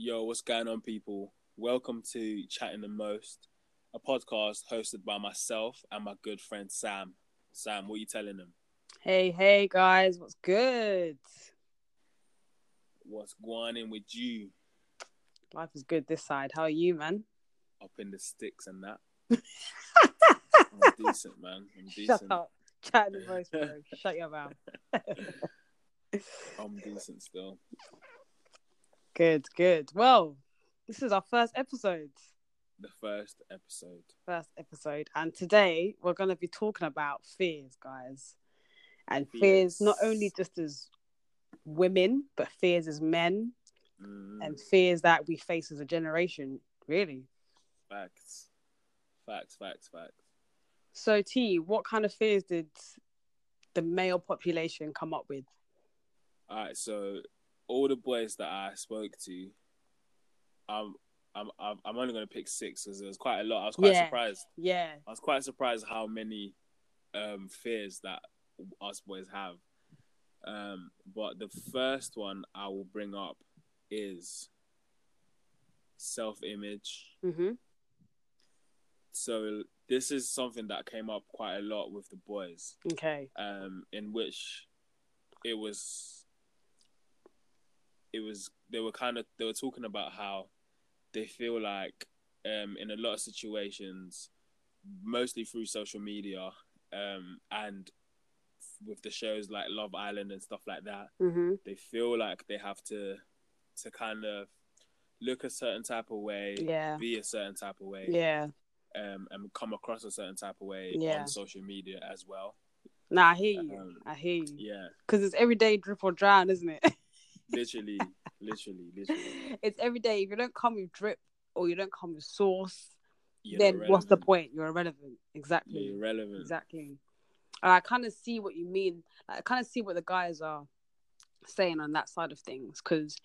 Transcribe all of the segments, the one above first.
Yo, what's going on, people? Welcome to Chatting the Most, a podcast hosted by myself and my good friend Sam. Sam, what are you telling them? Hey, hey, guys, what's good? What's going on with you? Life is good this side. How are you, man? Up in the sticks and that. I'm decent, man. I'm decent. Shut up. Chatting the most, bro. Shut your mouth. I'm decent still. Good, good. Well, this is our first episode. The first episode. First episode. And today we're going to be talking about fears, guys. And fears, not only just as women, but fears as men Mm, and fears that we face as a generation, really. facts. Facts, facts, facts. So, T, what kind of fears did the male population come up with? All right, so all the boys that I spoke to, um, I'm I'm I'm only gonna pick six because there was quite a lot. I was quite Yeah. surprised. Yeah. I was quite surprised how many um fears that us boys have. Um, but the first one I will bring up is self-image. Mm-hmm. So this is something that came up quite a lot with the boys. Okay. um, in which it was it was they were kind of they were talking about how they feel like um, in a lot of situations, mostly through social media um, and with the shows like Love Island and stuff like that, Mm-hmm. they feel like they have to to kind of look a certain type of way, Yeah. be a certain type of way, Yeah. um, and come across a certain type of way Yeah. on social media as well. Nah, I hear you. Um, I hear you. Yeah, Because it's every day drip or drown, isn't it? literally, literally, literally. it's every day. If you don't come with drip or you don't come with sauce, You're then what's the point? You're irrelevant. Exactly. You're irrelevant. Exactly. And I kind of see what you mean. Like, I kind of see what the guys are saying on that side of things because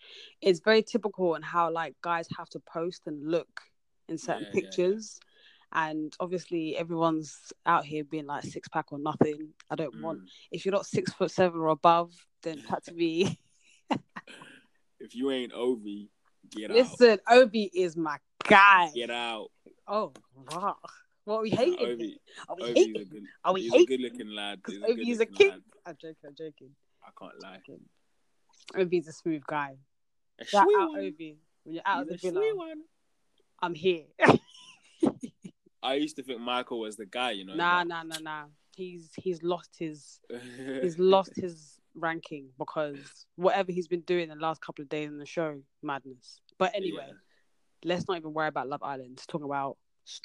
it's very typical in how like guys have to post and look in certain Yeah, yeah, yeah. pictures. And obviously, everyone's out here being like six pack or nothing. I don't want. Mm. If you're not six foot seven or above, then had to be. If you ain't Ovie, get out. Listen, Ovie is my guy. Get out. Oh, wow. What are we hating? Ovie, Are we Ovie's a good. Are we he's a good looking lad. Because He's a good is a looking king. lad. I'm joking. I'm joking. I can't lie. Ovie's a smooth guy. A Shout out one. Ovie. When you're out He's of the villa. I'm here. I used to think Michael was the guy, you know. nah, but- nah, nah, nah. He's he's lost his he's lost his ranking because whatever he's been doing the last couple of days in the show, madness. But anyway, Yeah. let's not even worry about Love Island. Let's talk about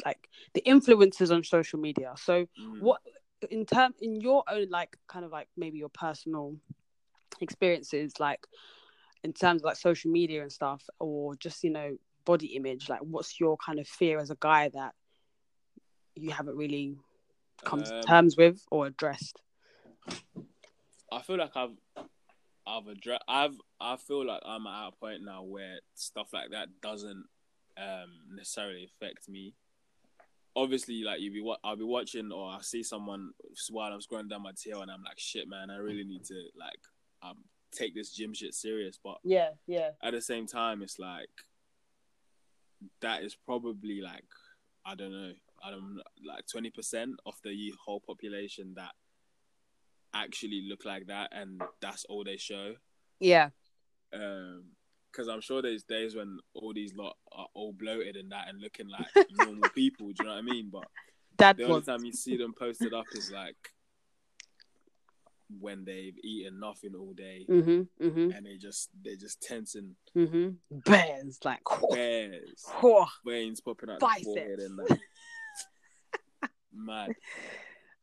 like the influences on social media. So Mm. what in term in your own like kind of like maybe your personal experiences like in terms of like social media and stuff or just you know body image like what's your kind of fear as a guy that you haven't really come to Um, terms with or addressed I feel like I've I've addressed I've I feel like I'm at a point now where stuff like that doesn't um necessarily affect me. Obviously, like you be wa- I'll be watching or I see someone while I'm scrolling down my tail and I'm like, shit, man, I really need to like um take this gym shit serious. But yeah yeah at the same time, it's like that is probably like I don't know, I don't like twenty percent of the whole population that actually look like that, and that's all they show. yeah Um, because I'm sure there's days when all these lot are all bloated and that, and looking like normal people. Do you know what I mean? But that the only time you see them posted up is like when they've eaten nothing all day. mm-hmm mm-hmm And they just they're just tensing mm-hmm bears like bears. veins popping out Biceps. the forehead and that. Mad.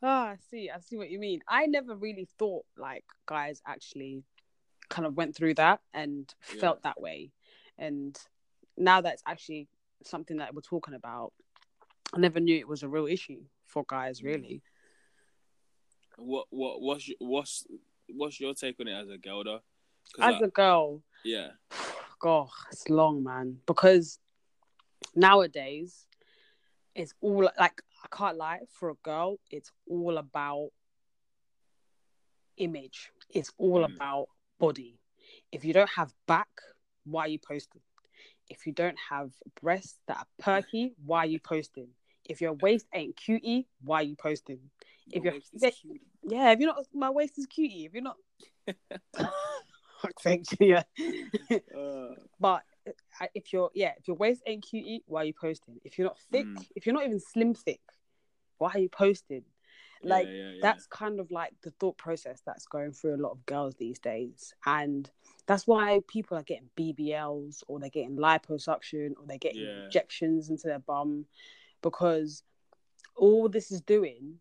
Oh, I see. I see what you mean. I never really thought like guys actually kind of went through that and Yeah. felt that way. And now that's actually something that we're talking about, I never knew it was a real issue for guys, Mm. really. What what what's your, what's what's your take on it as a girl though? As like, a girl, yeah, God, it's long, man. Because nowadays, it's all like I can't lie. For a girl, it's all about image. It's all Mm. about body. If you don't have back, why are you posting? If you don't have breasts that are perky, why are you posting? If your waist ain't cutie, why are you posting? If Your you're- is yeah. If you're not, my waist is cutie. If you're not, thank you. Yeah, Uh, but if you're, yeah, if your waist ain't cutie, why are you posting? If you're not thick, Mm. if you're not even slim thick, why are you posting? Like yeah, yeah, yeah. that's kind of like the thought process that's going through a lot of girls these days and that's why people are getting bbls or they're getting liposuction or they're getting injections into their bum because all this is doing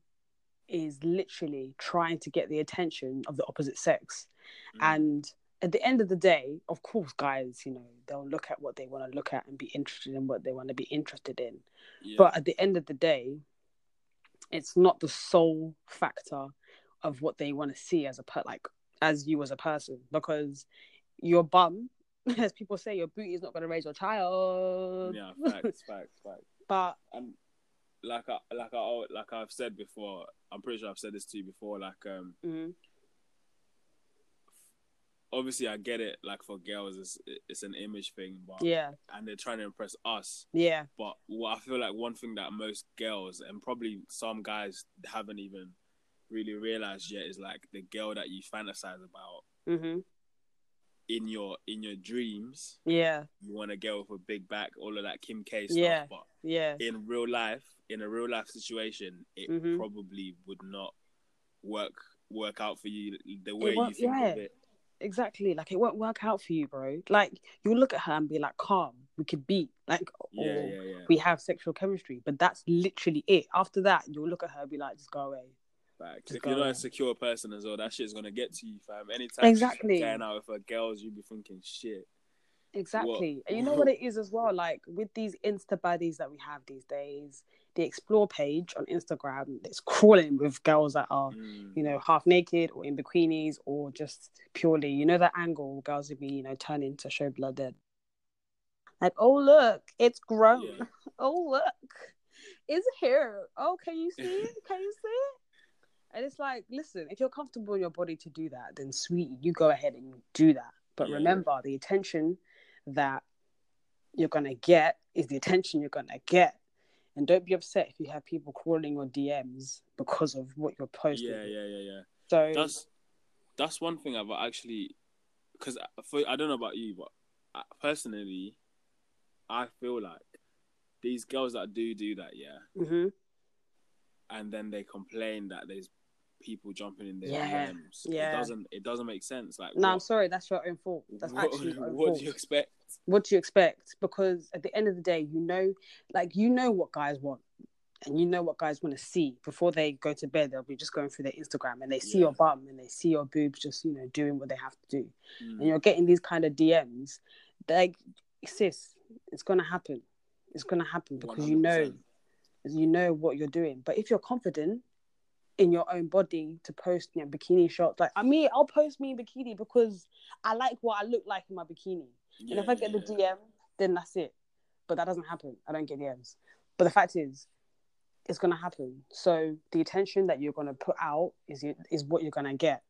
is literally trying to get the attention of the opposite sex Mm. and at the end of the day of course guys you know they'll look at what they want to look at and be interested in what they want to be interested in Yeah. but at the end of the day it's not the sole factor of what they want to see as a per like as you as a person because your bum as people say your booty is not going to raise your child yeah, facts, facts, facts. but And like I like I like I've said before, I'm pretty sure I've said this to you before. Like um, mm, obviously I get it. Like for girls, it's it's an image thing, but yeah and they're trying to impress us. yeah But what I feel like one thing that most girls and probably some guys haven't even really realized yet is like the girl that you fantasize about hmm in your in your dreams. yeah You want a girl with a big back, all of that Kim K stuff. Yeah. But yeah in real life, in a real life situation, it Mhm. probably would not work work out for you the way you think yeah. of it. Exactly like it won't work out for you bro like you'll look at her and be like calm we could be like Yeah, or yeah, yeah. we have sexual chemistry but that's literally it after that you'll look at her and be like just go away Facts. Just If you're go not a secure person as well, that shit's gonna get to you, fam. Anytime Exactly. you're going out with a girls, you'd be thinking shit. Exactly. And you know what it is as well? Like with these Insta baddies that we have these days, the explore page on Instagram it's crawling with girls that are, Mm. you know, half naked or in bikinis or just purely, you know, that angle girls would be, you know, turning to show blood dead. Like, oh look, it's grown. Yeah. Oh look, it's here. Oh, can you see it? Can you see it? And it's like, listen, if you're comfortable in your body to do that, then sweet, you go ahead and do that. But Yeah. remember, the attention that you're gonna get is the attention you're gonna get. And don't be upset if you have people crawling your DMs because of what you're posting. Yeah, yeah, yeah, yeah. So That's that's one thing I've actually because I don't know about you, but I, personally, I feel like these girls that do do that, yeah, Mhm. and then they complain that there's people jumping in their Yeah, DMs. yeah. It doesn't it doesn't make sense. Like, no, I'm sorry, that's your own fault. That's what, actually what fault. do you expect? what do you expect? Because at the end of the day, you know, like you know what guys want, and you know what guys want to see before they go to bed. They'll be just going through their Instagram and they see Yeah. your bum and they see your boobs, just you know, doing what they have to do. Mm. And you're getting these kind of DMs. Like, sis, it's gonna happen. It's gonna happen because you know, you know what you're doing. But if you're confident in your own body to post you know, bikini shots, like I mean, I'll post me in bikini because I like what I look like in my bikini. Yeah, And if I get yeah, the. DM, then that's it. But that doesn't happen. I don't get DMs. But the fact is, it's gonna happen. So the attention that you're gonna put out is is what you're gonna get.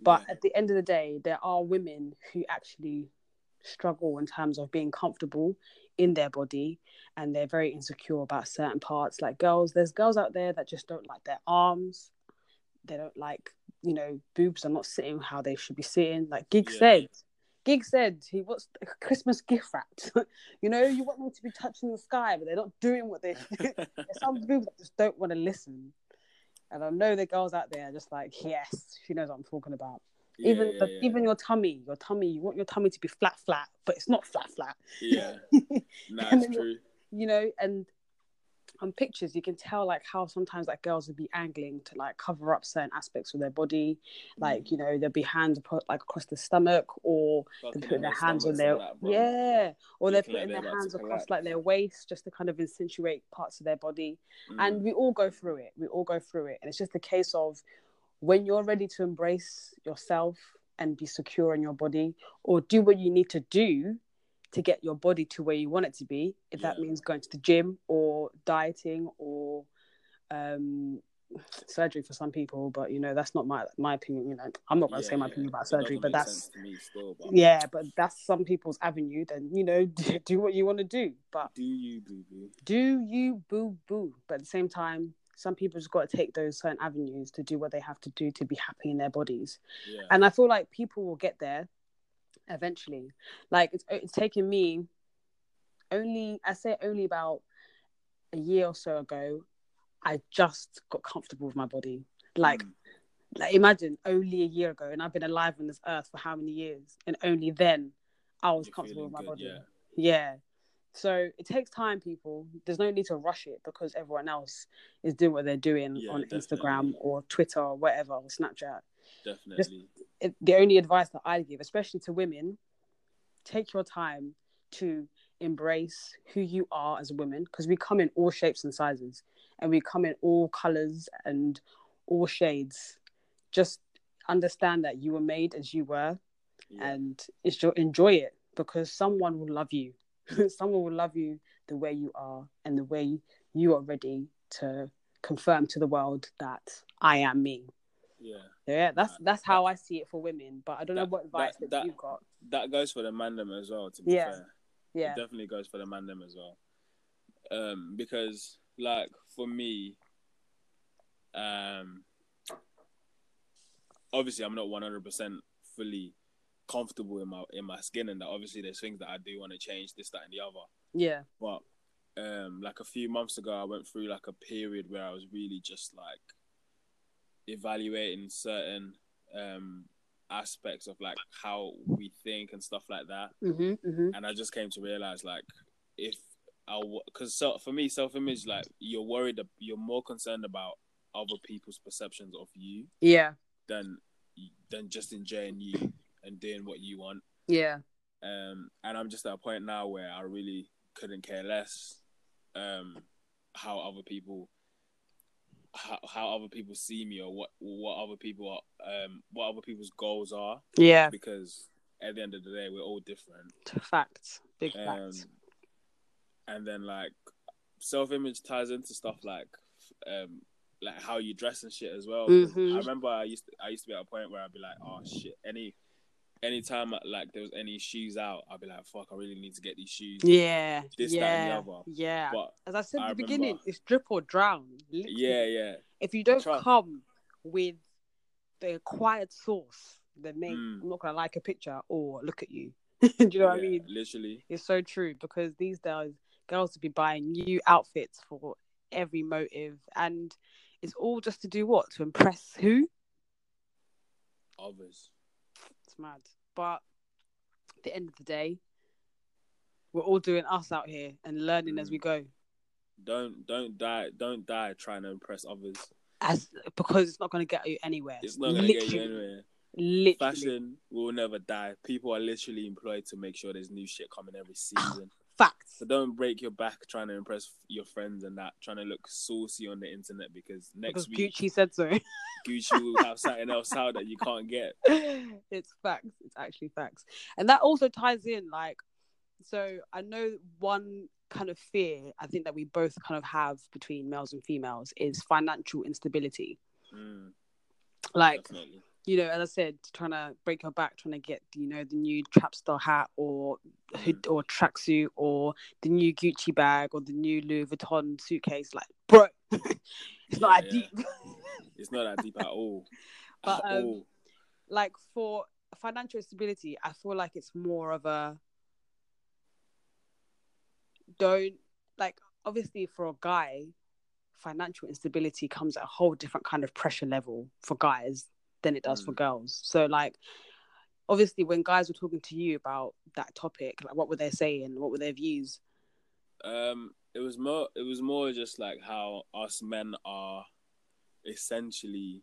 But Yeah. at the end of the day, there are women who actually struggle in terms of being comfortable in their body and they're very insecure about certain parts. Like girls, there's girls out there that just don't like their arms. They don't like, you know, boobs are not sitting how they should be sitting. Like Gig Yeah. said, Gig said he wants a Christmas gift wrapped. you know, you want them to be touching the sky, but they're not doing what they some boobs that just don't want to listen. And I know the girls out there are just like, yes, she knows what I'm talking about. Yeah, even yeah, the, yeah. even your tummy, your tummy, you want your tummy to be flat, flat, but it's not flat, flat. yeah, nah, it's then true. You know, and on pictures you can tell like how sometimes like girls would be angling to like cover up certain aspects of their body. Like, you know, there'll be hands put like across the stomach or Fucking they put their hands on their that, yeah, or they're putting their hands across like their waist just to kind of insinuate parts of their body. Mm. And we all go through it. We all go through it, and it's just a case of when you're ready to embrace yourself and be secure in your body, or do what you need to do to get your body to where you want it to be. If that means going to the gym or dieting or um surgery for some people, but you know that's not my my opinion. You know, I'm not gonna Yeah, say my yeah. opinion about surgery, but that's to still. But yeah, but that's some people's avenue. Then you know, do, do what you want to do, but do you boo boo? do you boo boo? But at the same time, some people just got to take those certain avenues to do what they have to do to be happy in their bodies. Yeah. And I feel like people will get there eventually. Like it's it's taken me only I say only about a year or so ago. I just got comfortable with my body. Like, Mm. like imagine only a year ago, and I've been alive on this earth for how many years, and only then I was You're comfortable with my good, body. yeah. Yeah. So it takes time, people. There's no need to rush it because everyone else is doing what they're doing Yeah, on Instagram or Twitter or whatever or Snapchat. Definitely. It, the only advice that I give, especially to women, take your time to embrace who you are as a woman because we come in all shapes and sizes and we come in all colors and all shades. Just understand that you were made as you were Yeah. and enjoy, enjoy it because someone will love you. someone will love you the way you are and the way you are ready to confirm to the world that I am me. yeah. Yeah, that's that's how I see it for women. But I don't know what advice that- that, that- you've got. That goes for the mandem as well, to be Yeah. fair. Yeah. It definitely goes for the mandem as well. Um, because like for me, um obviously I'm not one hundred percent fully comfortable in my in my skin and that obviously there's things that I do want to change, this, that and the other. Yeah. But um like a few months ago I went through like a period where I was really just like evaluating certain um aspects of like how we think and stuff like that Mhm. Mhm. and I just came to realize like if I because so, for me self image like you're worried you're more concerned about other people's perceptions of you Yeah. than than just enjoying you and doing what you want Yeah. um and I'm just at a point now where I really couldn't care less um how other people how, how other people see me or what what other people are um what other people's goals are Yeah. because at the end of the day we're all different Facts. Big um, facts. and then like self image ties into stuff like um like how you dress and shit as well. Mhm. I remember I used to, I used to be at a point where I'd be like, oh shit, any anytime like there was any shoes out, I'd be like, fuck, I really need to get these shoes. Yeah. this, that, yeah. and the other. Yeah. But As I said I at the remember- beginning, it's drip or drown. Literally. yeah, yeah, If you don't come with the acquired source, then mate, Mm. I'm not gonna like a picture or look at you. Do you know what I mean? Literally, It's so true because these days girls will be buying new outfits for every motive and it's all just to do what? To impress who? others. It's mad. But at the end of the day, we're all doing us out here and learning as we go. Don't don't die don't die trying to impress others. As because it's not gonna get you anywhere. It's not gonna get you anywhere. Literally. Fashion will never die. People are literally employed to make sure there's new shit coming every season. Facts. So don't break your back trying to impress your friends and that, trying to look saucy on the internet because next Because week Gucci said so. Gucci will have something else out that you can't get. it's facts. It's actually facts. And that also ties in, like, so I know one kind of fear I think that we both kind of have between males and females is financial instability. Mm, Like, definitely. You know, as I said, trying to break her back, trying to get, you know, the new Trapstar hat or hood or tracksuit or the new Gucci bag or the new Louis Vuitton suitcase. Like, bro, it's not Yeah, that yeah. deep. It's not that deep at all. But, at um, all. like for financial stability, I feel like it's more of a don't like obviously for a guy, financial instability comes at a whole different kind of pressure level for guys than it does for Mm. girls. So like obviously when guys were talking to you about that topic, like what were they saying? What were their views? Um, it was more. It was more just like how us men are essentially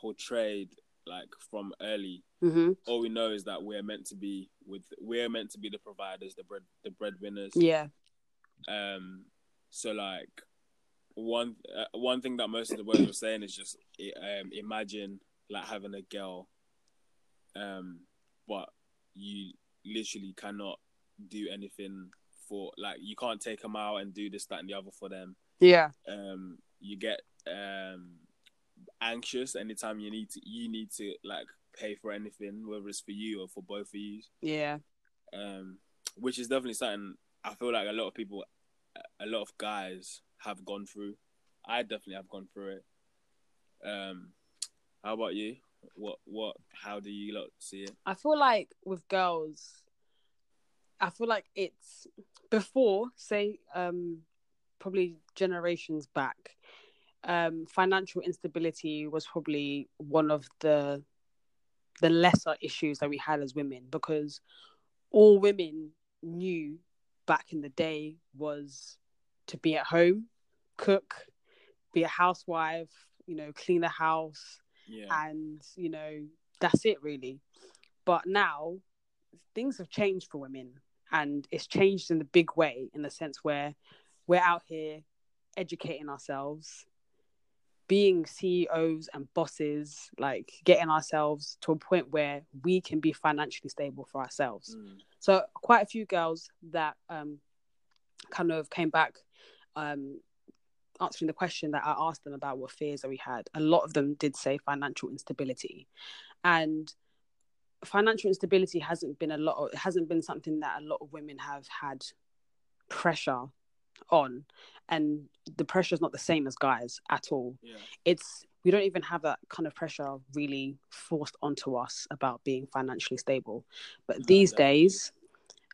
portrayed like from early. Mm-hmm. All we know is that we're meant to be with. We're meant to be the providers, the bread, the breadwinners. Yeah. Um, so like one uh, one thing that most of the boys were saying is just um, imagine like having a girl, um, but you literally cannot do anything for like you can't take them out and do this that and the other for them. Yeah. Um, you get um anxious anytime you need to you need to like pay for anything, whether it's for you or for both of you. Yeah. Um, which is definitely something I feel like a lot of people, a lot of guys have gone through. I definitely have gone through it. Um, how about you? What what? How do you lot see it? I feel like with girls, I feel like it's before, say, um, probably generations back. Um, financial instability was probably one of the the lesser issues that we had as women because all women knew back in the day was to be at home, cook, be a housewife, you know, clean the house, Yeah, and you know that's it really. But now things have changed for women and it's changed in the big way in the sense where we're out here educating ourselves being ceos and bosses like getting ourselves to a point where we can be financially stable for ourselves. Mm. so quite a few girls that um kind of came back um answering the question that I asked them about what fears that we had, a lot of them did say financial instability. And financial instability hasn't been a lot of, it hasn't been something that a lot of women have had pressure on. And the pressure is not the same as guys at all. yeah, It's we don't even have that kind of pressure really forced onto us about being financially stable. But these days,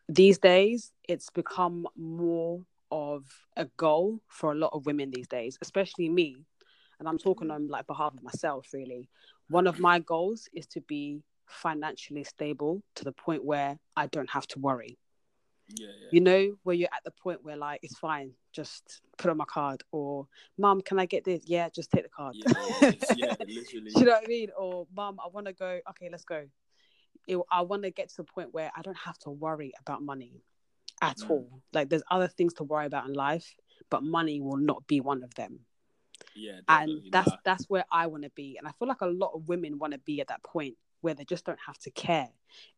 these days, it's become more of a goal for a lot of women these days, especially me. And I'm talking on like behalf of myself, really. One of my goals is to be financially stable to the point where I don't have to worry. yeah, yeah. You know, where you're at the point where like it's fine, just put on my card, or mum, can I get this? Yeah, just take the card. Yeah, yeah, literally. You know what I mean? Or mum, I want to go. Okay, let's go. It, I want to get to the point where I don't have to worry about money at Mm. all. Like there's other things to worry about in life, but money will not be one of them. Yeah, And that's Nah, that's where I want to be. And I feel like a lot of women want to be at that point where they just don't have to care.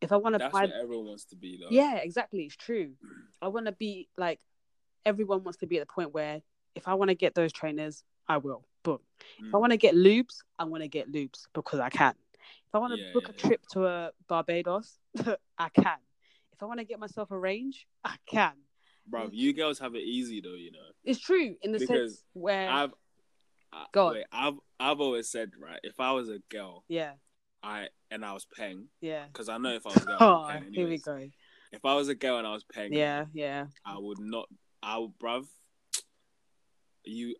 If I want to that's buy what everyone wants to be, though. yeah, exactly. It's true. I want to be like everyone wants to be at the point where if I want to get those trainers, I will. Boom. If I Mm. want to get lubes, I want to get lubes because I can. If I want to Yeah, book yeah, a yeah. trip to a Barbados, I can. If I want to get myself a range, I can. Bro, you girls have it easy though, you know. It's true in the Because sense where I've I, Go on. wait, I've I've always said right, if I was a girl, yeah, I and I was paying, yeah. because I know if I was a girl, Oh, I'd here we go. If I was a girl and I was paying, Yeah, yeah. I would not. I would, bruv. You,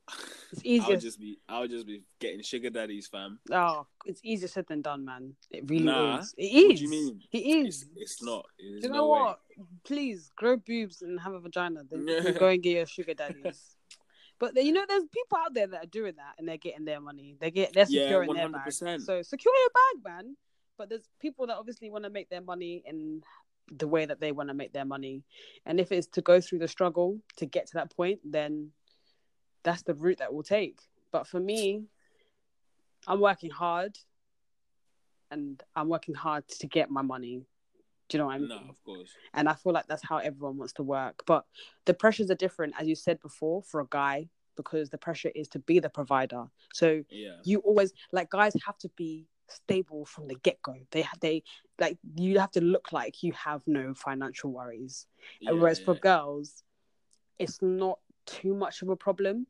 It's I'll just be, I'll just be getting sugar daddies, fam. Oh, it's easier said than done, man. It really Nah, is. It is. what do you mean? It is. It's, it's not. Do you no know way. what? Please grow boobs and have a vagina. Then you go and get your sugar daddies. But you know, there's people out there that are doing that and they're getting their money. They get they're Yeah, securing their bag. So secure your bag, man. But there's people that obviously want to make their money in the way that they want to make their money. And if it's to go through the struggle to get to that point, then that's the route that we'll take. But for me, I'm working hard and I'm working hard to get my money. Do you know what I mean? No, of course. and I feel like that's how everyone wants to work. But the pressures are different, as you said before, for a guy because the pressure is to be the provider. So Yeah. you always like guys have to be stable from the get go. They they like you have to look like you have no financial worries. yeah Whereas for girls, it's not too much of a problem.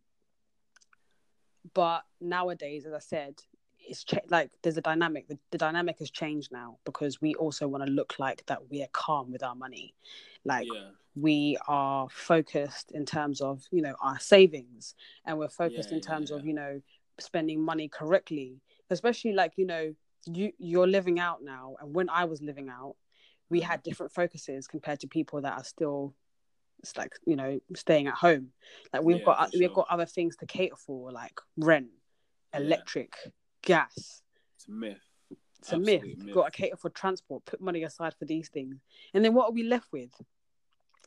But nowadays, as I said, it's cha- like there's a dynamic. The, the dynamic has changed now because we also want to look like that we are calm with our money. Like yeah, we are focused in terms of you know our savings and we're focused Yeah, in yeah, terms of you know spending money correctly especially like you know you you're living out now and when i was living out we Mm-hmm. had different focuses compared to people that are still it's like you know staying at home like we've Yeah, got we've sure. got other things to cater for like rent Yeah. electric gas it's a myth. it's a myth. We've myth. got to cater for transport, put money aside for these things. And then what are we left with?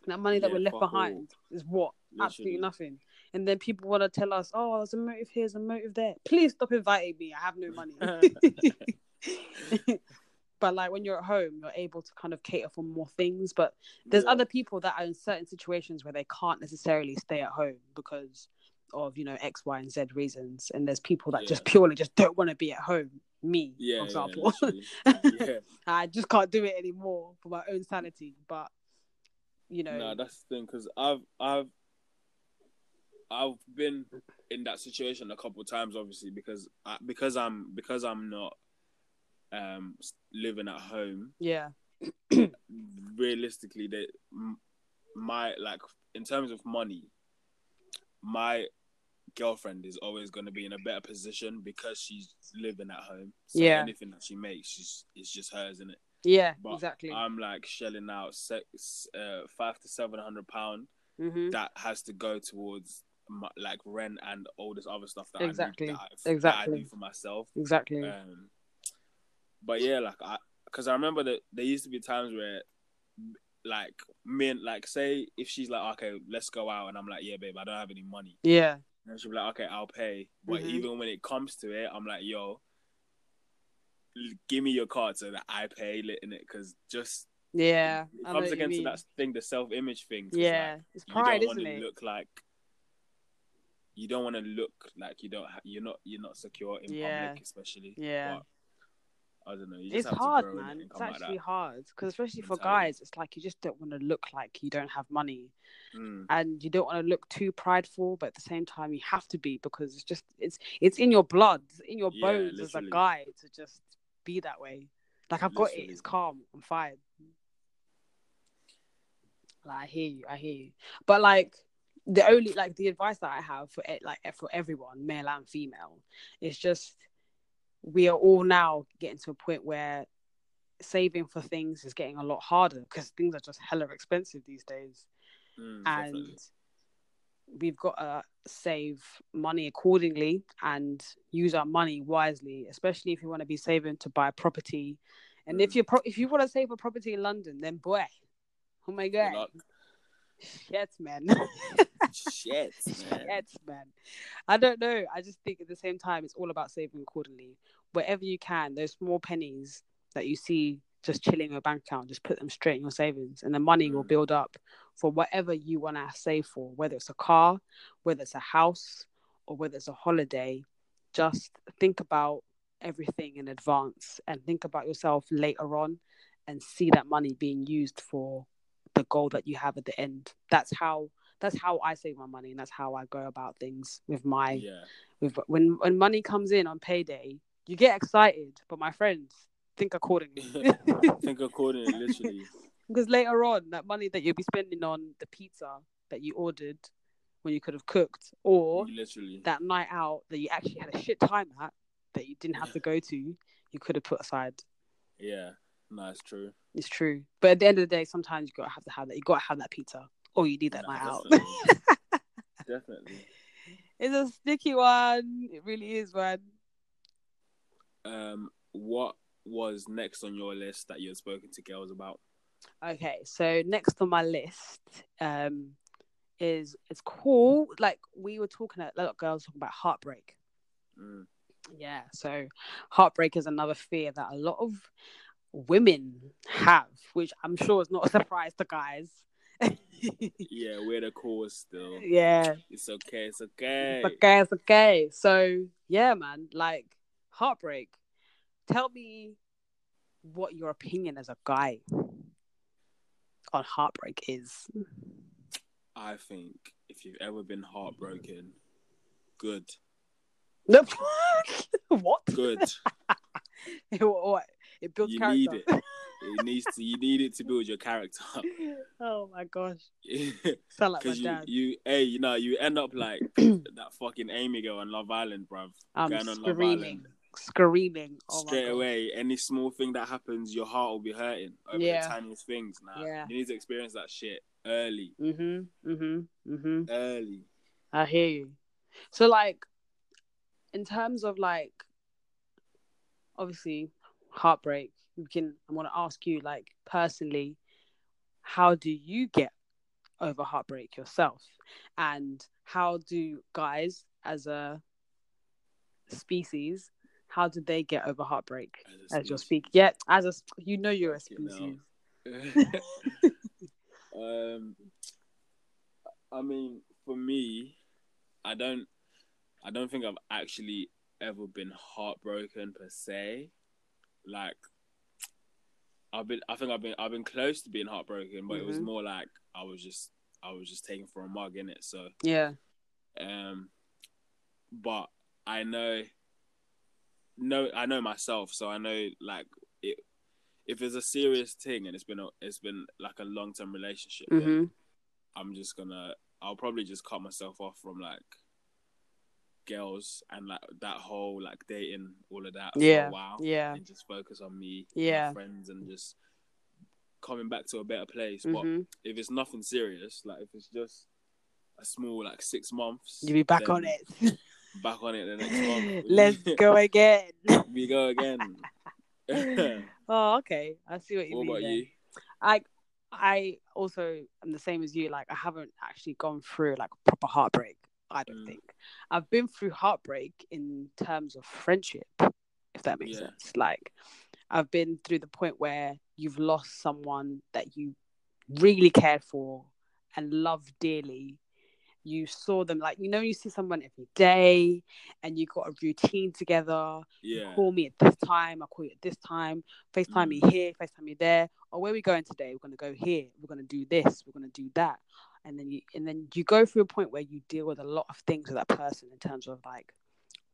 That money that Yeah, we're left fuck all. behind is what? Absolutely nothing. And then people want to tell us, oh, there's a motive here, there's a motive there. Please stop inviting me. I have no money. but like when you're at home, you're able to kind of cater for more things. But there's Yeah. other people that are in certain situations where they can't necessarily stay at home because of you know X, Y, and Z reasons, and there's people that just purely just don't want to be at home. Me, Yeah, for example, yeah. I just can't do it anymore for my own sanity. But you know, No, that's the thing because I've I've I've been in that situation a couple times, obviously because I, because I'm because I'm not um living at home. yeah, Realistically, that my like in terms of money, my girlfriend is always going to be in a better position because she's living at home. So Yeah. anything that she makes, she's it's just hers, isn't it? yeah, But exactly. I'm like shelling out six, uh, five to seven hundred pound hmm that has to go towards my, like rent and all this other stuff that Exactly. I need, that I, Exactly. that I do for myself. Exactly. Um, but yeah, like I, because I remember that there used to be times where, like me and like say if she's like okay let's go out and I'm like yeah babe I don't have any money yeah, and she'll be like okay I'll pay but Mhm. even when it comes to it I'm like yo give me your card so that I pay it in it because just yeah. it comes against that thing the self image thing. Yeah, like, it's you pride, don't isn't it? look like you don't want to look like you don't ha- you're not you're not secure in Yeah. public especially Yeah. but I don't know you just It's hard, man. It's come like actually hard because especially for guys, it's like you just don't want to look like you don't have money, Mm, and you don't want to look too prideful, but at the same time you have to be because it's just it's it's in your blood, it's in your Yeah, bones as a guy to just be that way. Like I've got it. It's calm. I'm fine. Like I hear you. I hear you. But like the only like the advice that I have for it like for everyone, male and female, is just we are all now getting to a point where saving for things is getting a lot harder because things are just hella expensive these days mm, and definitely. we've got to save money accordingly and use our money wisely especially if you want to be saving to buy a property and if Mm. you pro- if you want to save a property in london then boy oh my god. Shit man. Shit, man. shit man. I don't know. I just think at the same time it's all about saving accordingly wherever you can those small pennies that you see just chilling in your bank account just put them straight in your savings and the money will Mm. build up for whatever you want to save for whether it's a car whether it's a house or whether it's a holiday. Just think about everything in advance and think about yourself later on and see that money being used for the goal that you have at the end. That's how that's how i save my money and that's how i go about things with my Yeah, with when when money comes in on payday you get excited but my friends think accordingly. Think accordingly, literally. because later on that money that you'll be spending on the pizza that you ordered when you could have cooked or literally. that night out that you actually had a shit time at that you didn't have to go to you could have put aside. Yeah, no, it's true. it's true but at the end of the day sometimes you gotta have to have that you gotta have that pizza or you need that No, night out definitely. Definitely. it's a sticky one it really is man Um, what was next on your list that you had spoken to girls about? Okay, so next on my list um is it's cool. Like we were talking a lot of girls talking about heartbreak. Mm. Yeah, so heartbreak is another fear that a lot of women have, which I'm sure is not a surprise to guys. Yeah, we're the cause still. yeah, It's okay. It's okay. it's okay, it's okay. So yeah, man, like heartbreak. Tell me what your opinion as a guy on heartbreak is. I think if you've ever been heartbroken, good, what? good. what? It builds you character. need it. It needs to. You need it to build your character oh my gosh. Sound like my you, dad. you, hey, you know, you end up like that fucking Amy girl on Love Island, bruv. I'm going on Love screaming. Island. Screaming. Oh Straight away, any small thing that happens, your heart will be hurting over Yeah. the tiniest things. Now, Yeah. you need to experience that shit early, Mhm. Mhm. Mhm. early. I hear you. So like, in terms of like, obviously, heartbreak. we can. I want to ask you, like, personally, how do you get over heartbreak yourself, and how do guys as a species, how do they get over heartbreak? a As you're speaking, yeah, as a you know you're a species. um, I mean, for me, I don't I don't think I've actually ever been heartbroken per se. Like I've been I think I've been I've been close to being heartbroken, but it was Mhm. more like I was just I was just taken for a mug in it. So Yeah. um but I know no I know myself, so I know like it if it's a serious thing and it's been a, it's been like a long term relationship, then Mhm. I'm just gonna I'll probably just cut myself off from like girls and like that whole like dating all of that for Yeah. a while Yeah. and just focus on me Yeah. and my friends and just coming back to a better place but Mhm. if it's nothing serious like if it's just a small like six months you'll be back on it. back on it the next month Let's go again. we go again oh, okay. I see what you mean. about then. you I I also am the same as you. Like I haven't actually gone through like proper heartbreak. I don't Mm. think I've been through heartbreak in terms of friendship, if that makes Yeah. sense. Like I've been through the point where you've lost someone that you really cared for and loved dearly. You saw them like you know you see someone every day, and you got a routine together you yeah call me at this time, I call you at this time, FaceTime me Mm. here, FaceTime me there. Or where are we going today? We're gonna go here, we're gonna do this, we're gonna do that. And then you and then you go through a point where you deal with a lot of things with that person in terms of like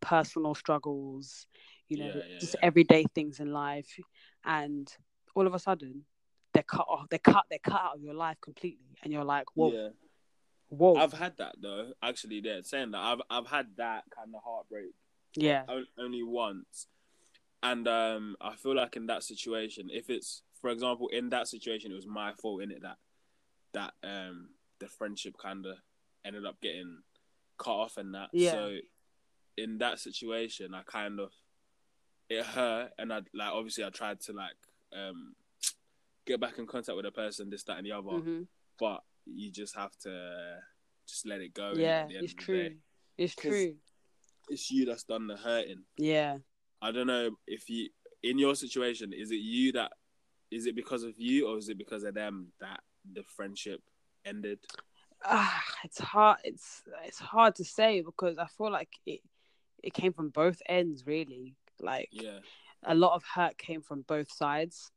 personal struggles, you know, Yeah, yeah, just yeah. everyday things in life. And all of a sudden they're cut off, they're cut, they're cut out of your life completely. And you're like, Whoa, yeah whoa. I've had that though. Actually, there saying that I've I've had that kind of heartbreak yeah. on- only once, and um, I feel like in that situation, if it's for example in that situation, it was my fault in it that that um the friendship kind of ended up getting cut off and that. Yeah. So in that situation, I kind of it hurt, and I like obviously I tried to like um get back in contact with the person, this, that, and the other Mhm. but you just have to just let it go. Yeah, at the end it's true. It's true. It's you that's done the hurting. Yeah. I don't know if you, in your situation, is it you that, is it because of you or is it because of them that the friendship ended? ah, it's hard. It's it's hard to say because I feel like it it came from both ends really. Like Yeah, a lot of hurt came from both sides,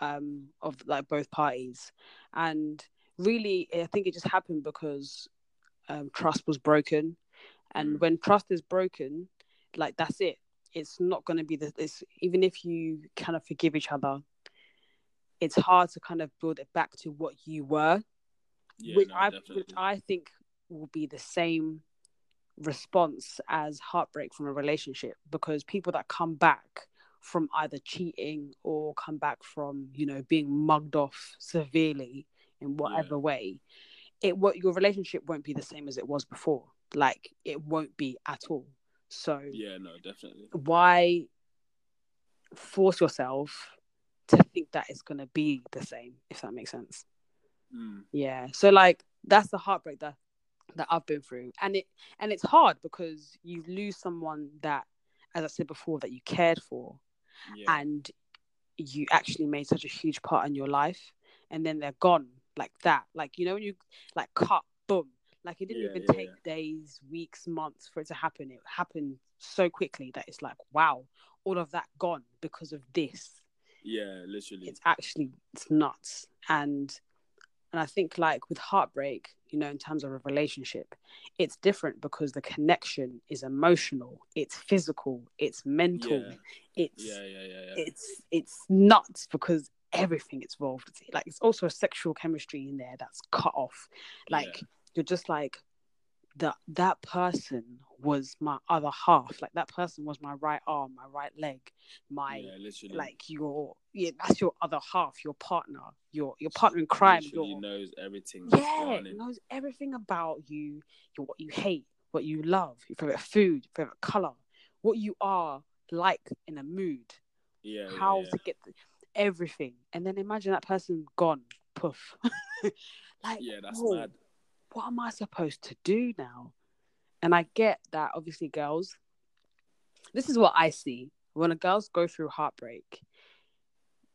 um, of like both parties, and really I think it just happened because um, trust was broken, and Mm. when trust is broken, like that's it. It's not going to be the. It's even if you kind of forgive each other. It's hard to kind of build it back to what you were yeah, which no, I definitely. which I think will be the same response as heartbreak from a relationship because people that come back from either cheating or come back from you know being mugged off severely in whatever way it what your relationship won't be the same as it was before like it won't be at all so yeah, no, definitely. why force yourself to think that it's going to be the same if that makes sense Mm. yeah so like that's the heartbreak that that i've been through. And it and it's hard because you lose someone that as i said before that you cared for Yeah, and you actually made such a huge part in your life and then they're gone like that. Like you know when you like cut boom. Like it didn't Yeah, even yeah, take days weeks months for it to happen. It happened so quickly that it's like wow all of that gone because of this. Yeah, literally. it's actually it's nuts. And and i think like with heartbreak you know in terms of a relationship it's different because the connection is emotional it's physical it's mental Yeah. it's Yeah, yeah, yeah, yeah. it's it's nuts because everything is involved like it's also a sexual chemistry in there that's cut off like you're just like that that person was my other half like that person was my right arm my right leg my yeah, like your yeah that's your other half your partner your your partner in crime literally your knows everything. yeah knows everything about you your what you hate what you love your favorite food your favorite color what you are like in a mood Yeah, yeah, how yeah. to get the, everything and then imagine that person gone poof like Yeah, that's whoa, mad. what am i supposed to do now and i get that obviously girls this is what i see. When a girls go through heartbreak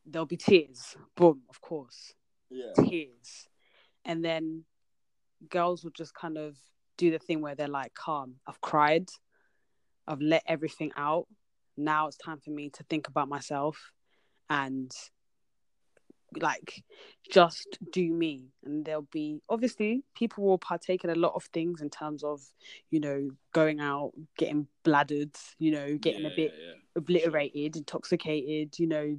there'll be tears. Boom of course. Yeah. tears. And then girls will just kind of do the thing where they're like, calm, I've cried, I've let everything out. Now it's time for me to think about myself and like just do me and there'll be obviously people will partake in a lot of things in terms of you know going out getting bladdered you know getting Yeah, a bit yeah, yeah. obliterated intoxicated you know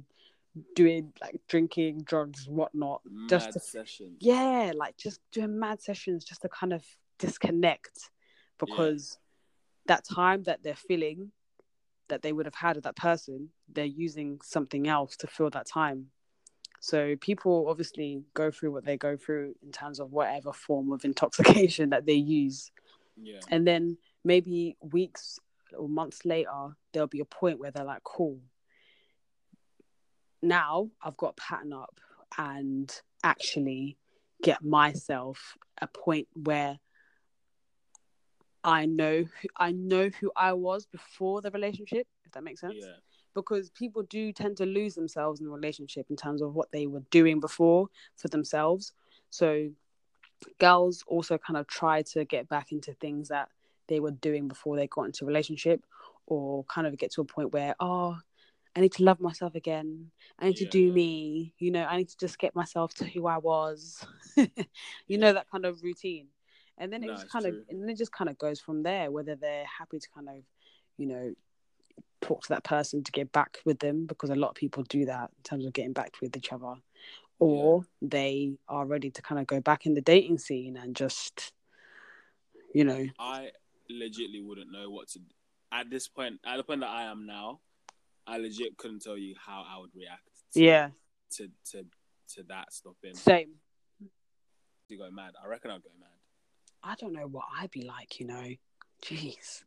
doing like drinking drugs whatnot just to sessions. yeah like just doing mad sessions just to kind of disconnect because that time that they're feeling that they would have had with that person they're using something else to fill that time so people obviously go through what they go through in terms of whatever form of intoxication that they use Yeah. and then maybe weeks or months later there'll be a point where they're like cool now i've got to pattern up and actually get myself a point where i know who, i know who i was before the relationship if that makes sense Yeah. Because people do tend to lose themselves in a relationship in terms of what they were doing before for themselves. So girls also kind of try to get back into things that they were doing before they got into a relationship or kind of get to a point where, oh, I need to love myself again. I need to do me. You know, I need to just get myself to who I was. you know, that kind of routine. And then it No, just kind of and then it just kind of goes from there, whether they're happy to kind of, you know, talk to that person to get back with them because a lot of people do that in terms of getting back with each other or they are ready to kind of go back in the dating scene and just you know I legitly wouldn't know what to at this point. At the point that I am now, I legit couldn't tell you how I would react. To, yeah To to to that stopping. same you go mad. I reckon I'd go mad. i don't know what i'd be like you know jeez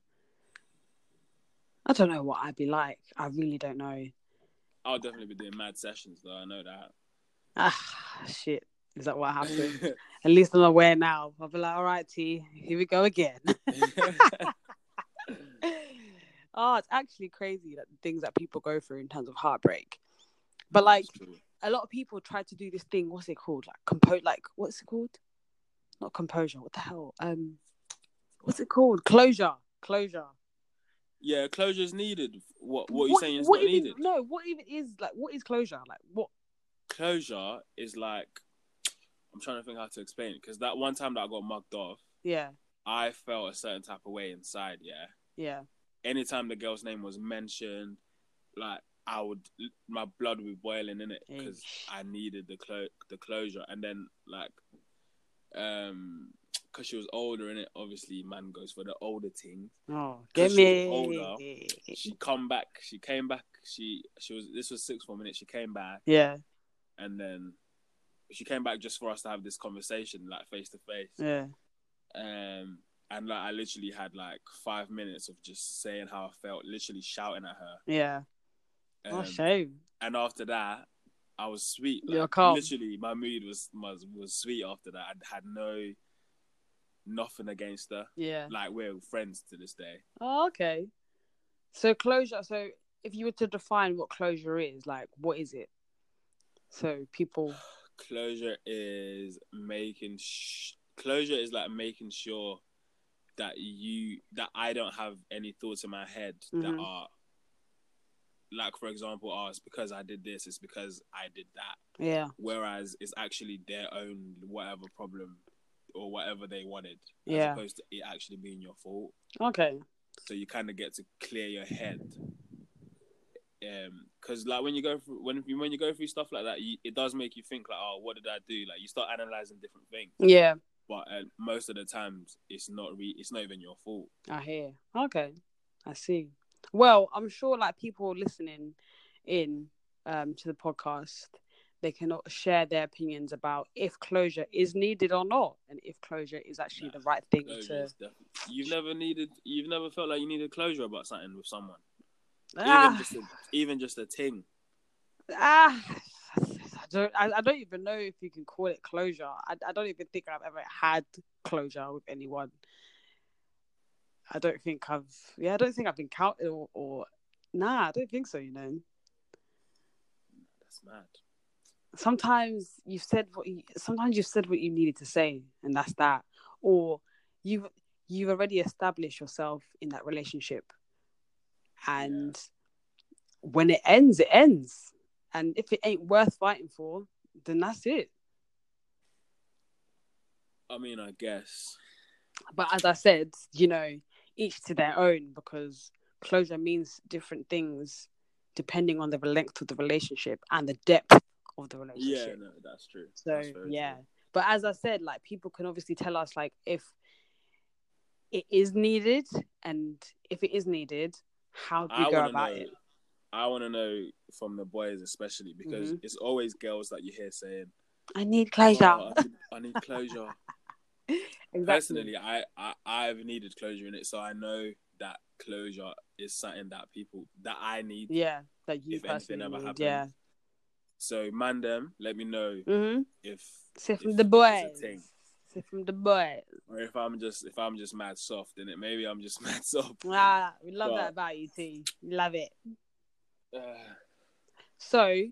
i don't know what i'd be like i really don't know I'll definitely be doing mad sessions though. I know that. ah shit is that what happened at least i'm aware now i'll be like all right t here we go again oh it's actually crazy that the things that people go through in terms of heartbreak but like a lot of people try to do this thing. What's it called? Like compose. Like what's it called? Not composure. What the hell? Um, what's it called? Closure. Closure. Yeah, closure is needed. What what are you saying is not even- needed? No. What even is like? What is closure? Like what? Closure is like I'm trying to think how to explain it because that one time that I got mugged off, Yeah. I felt a certain type of way inside. Yeah, Yeah. anytime the girl's name was mentioned, like I would, my blood would be boiling in it because I needed the clo- the closure. And then like, um, because she was older in it, obviously man goes for the older thing. Oh, get she me. older. She come back. She came back. She she was this was six four minutes. She came back Yeah. and then she came back just for us to have this conversation like face to face. Yeah. Um, and like I literally had like five minutes of just saying how I felt, literally shouting at her. Yeah. Um, oh, shame. and after that, I was sweet. You're calm. Literally, my mood was was was sweet after that. I had no nothing against her. Yeah. Like we're friends to this day. Oh, okay. So closure. So if you were to define what closure is, like, what is it? So people. Closure is making sh- closure is like making sure that you that I don't have any thoughts in my head that Mhm. are like for example, oh, it's because I did this, it's because I did that. Yeah. Whereas it's actually their own whatever problem or whatever they wanted, as Yeah. opposed to it actually being your fault. Okay. So you kind of get to clear your head. Um, because like when you go through when when you go through stuff like that, you, it does make you think like, oh, what did I do? Like you start analyzing different things. Yeah. But uh, most of the times, it's not re- it's not even your fault. I hear. Okay, I see. Well, I'm sure like people listening in um to the podcast, they can share their opinions about if closure is needed or not, and if closure is actually Nah, the right thing to. You've never needed, you've never felt like you needed closure about something with someone, even Ah, just a, even just a ting. ah, I don't. I, I don't even know if you can call it closure. I, I don't even think I've ever had closure with anyone. I don't think I've. Yeah, I don't think I've been counted or, or. Nah, I don't think so. You know. That's mad. Sometimes you've said what you sometimes you've said what you needed to say and that's that or you've you've already established yourself in that relationship. And when it ends, it ends. And if it ain't worth fighting for, then that's it. I mean, I guess. But as I said, you know, each to their own because closure means different things depending on the length of the relationship and the depth of the Yeah, relationship. no, that's true. So That's yeah. true. But as I said, like people can obviously tell us like if it is needed and if it is needed, how do you I go about know. it? I want to know from the boys, especially because Mm-hmm. it's always girls that you hear saying, I need closure. "Oh, I, need, I need closure." exactly. Personally, I, I I've needed closure in it, so I know that closure is something that people that I need. Yeah, that you If anything ever happens. Yeah. So, man, them, let me know Mm-hmm. if from if the it's a boys. thing. From the boys. or if I'm just if I'm just mad soft in it. Maybe I'm just mad soft. Ah, we love But- that about you too. Love it. Uh, So,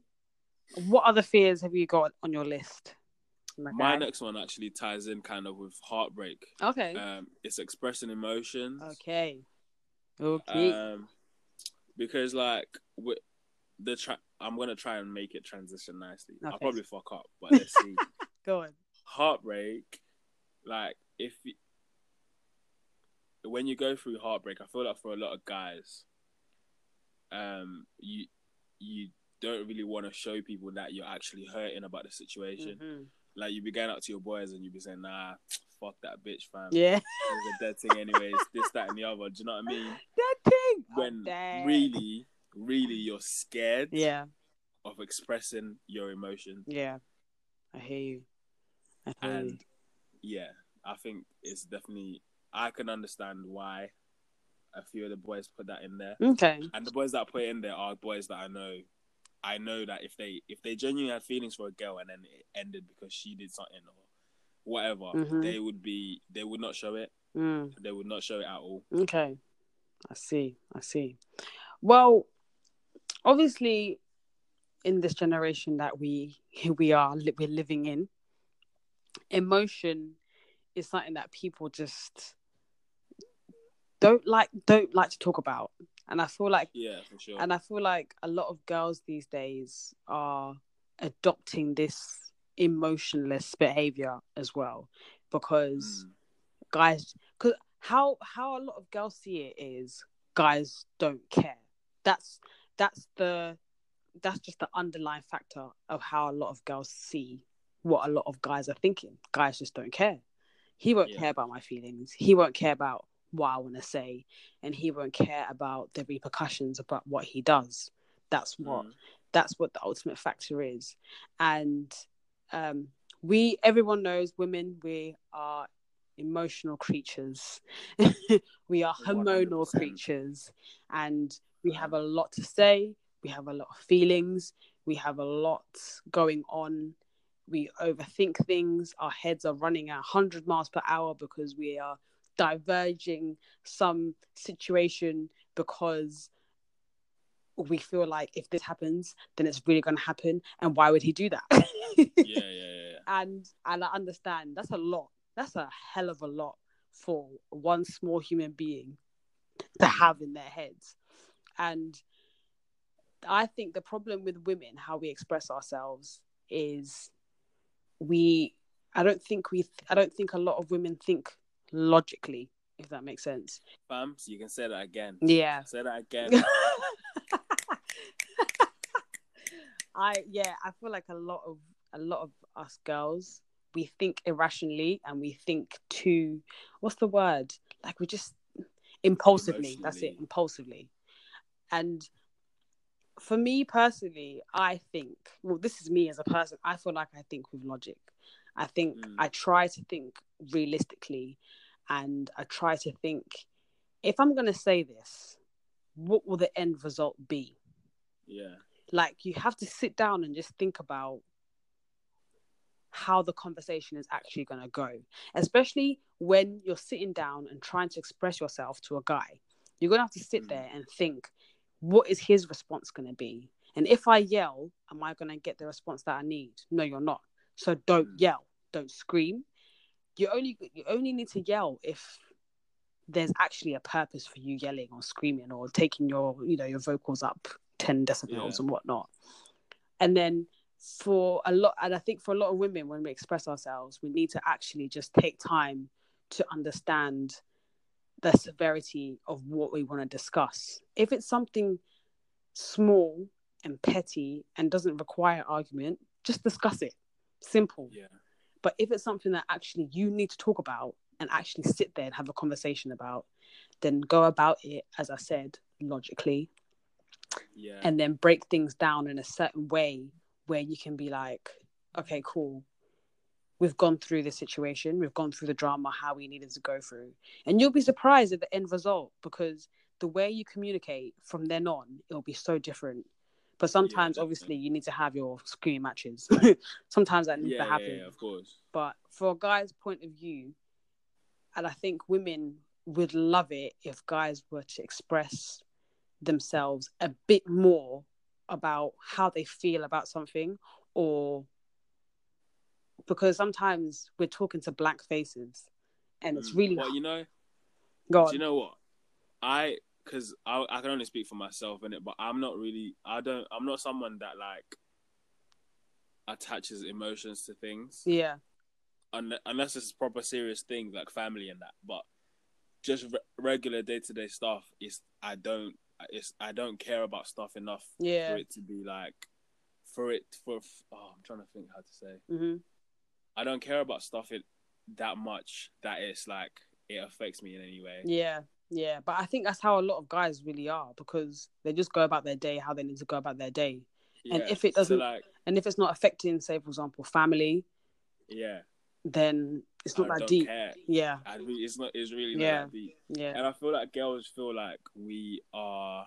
what other fears have you got on your list? My my next one actually ties in kind of with heartbreak. Okay. Um, it's expressing emotions. okay. Okay. Um, because like with the tra- I'm gonna try and make it transition nicely. I'll probably fuck up, but let's see. Go on. heartbreak, like if y- when you go through heartbreak, I feel like for a lot of guys, um, you you don't really want to show people that you're actually hurting about the situation. Mhm. Like you be going out to your boys and you be saying, "Nah, fuck that bitch, fam. Yeah. It was a dead thing, anyways. this, that, and the other." Do you know what I mean? Dead thing. Oh, When dang. really, really, you're scared Yeah. of expressing your emotions. Yeah. I hear you. I hear you. and yeah, I think it's definitely I can understand why a few of the boys put that in there, Okay. and the boys that put it in there are boys that I know. I know that if they if they genuinely had feelings for a girl and then it ended because she did something or whatever, Mhm. they would be they would not show it. Mm. They would not show it at all. Okay. I see. I see. Well, obviously, in this generation that we we are we're living in, emotion is something that people just don't like don't like to talk about, and I feel like Yeah, for sure. and I feel like a lot of girls these days are adopting this emotionless behavior as well because Mm, guys because how how a lot of girls see it is guys don't care. That's that's the that's just the underlying factor of how a lot of girls see what a lot of guys are thinking. Guys just don't care. He won't Yeah. care about my feelings. He won't care about what i want to say. And he won't care about the repercussions about what he does. That's what mm, that's what the ultimate factor is. And um we everyone knows women we are emotional creatures. We are hormonal 100%. creatures. And we have a lot to say. We have a lot of feelings. We have a lot going on. We overthink things. Our heads are running at 100 miles per hour because we are diverging some situation because we feel like if this happens then it's really going to happen. And why would he do that? Yeah, yeah, yeah, yeah. and and i understand. That's a lot. That's a hell of a lot for one small human being to mm. have in their heads and i think the problem with women how we express ourselves is we i don't think we i don't think a lot of women think logically if that makes sense so you can say that again. yeah Say that again. I yeah, I feel like a lot of a lot of us girls we think irrationally and we think too what's the word? Like we just impulsively. That's it, impulsively. And for me personally, I think well, this is me as a person. I feel like I think with logic. I think Mm. I try to think realistically, and I try to think if I'm going to say this, what will the end result be? yeah. like you have to sit down and just think about how the conversation is actually going to go especially when you're sitting down and trying to express yourself to a guy you're going to have to sit Mm. there and think what is his response going to be? And if i yell am i going to get the response that i need? No you're not. So don't Mm. yell. Don't scream. You only you only need to yell if there's actually a purpose for you yelling or screaming or taking your you know your vocals up 10 decibels Yeah. and whatnot. And then for a lot and i think for a lot of women when we express ourselves we need to actually just take time to understand the severity of what we want to discuss if it's something small and petty and doesn't require argument just discuss it simple Yeah. but if it's something that actually you need to talk about and actually sit there and have a conversation about, then go about it, as I said, logically, Yeah. and then break things down in a certain way where you can be like, okay, cool. We've gone through the situation, we've gone through the drama, how we needed to go through. And you'll be surprised at the end result because the way you communicate from then on, it'll be so different. But sometimes, definitely. obviously, you need to have your screaming matches. sometimes that needs yeah, to happen yeah, of course. but for a guy's point of view and i think women would love it if guys were to express themselves a bit more about how they feel about something or because sometimes we're talking to black faces and it's Mm. really Well, you know, God. do you know what? I because I I can only speak for myself in it, but I'm not really. I don't. I'm not someone that like attaches emotions to things. yeah un- unless it's proper serious things like family and that. But just re- regular day to day stuff is I don't it's I don't care about stuff enough yeah for it to be like for it for oh I'm trying to think how to say hmm I don't care about stuff it that much that it's like it affects me in any way. yeah yeah but i think that's how a lot of guys really are because they just go about their day how they need to go about their day And if it doesn't- like and if it's not affecting say for example family yeah, then it's not I that deep care. yeah I really, it's not. It's really not Yeah. that deep. yeah And I feel like girls feel like we are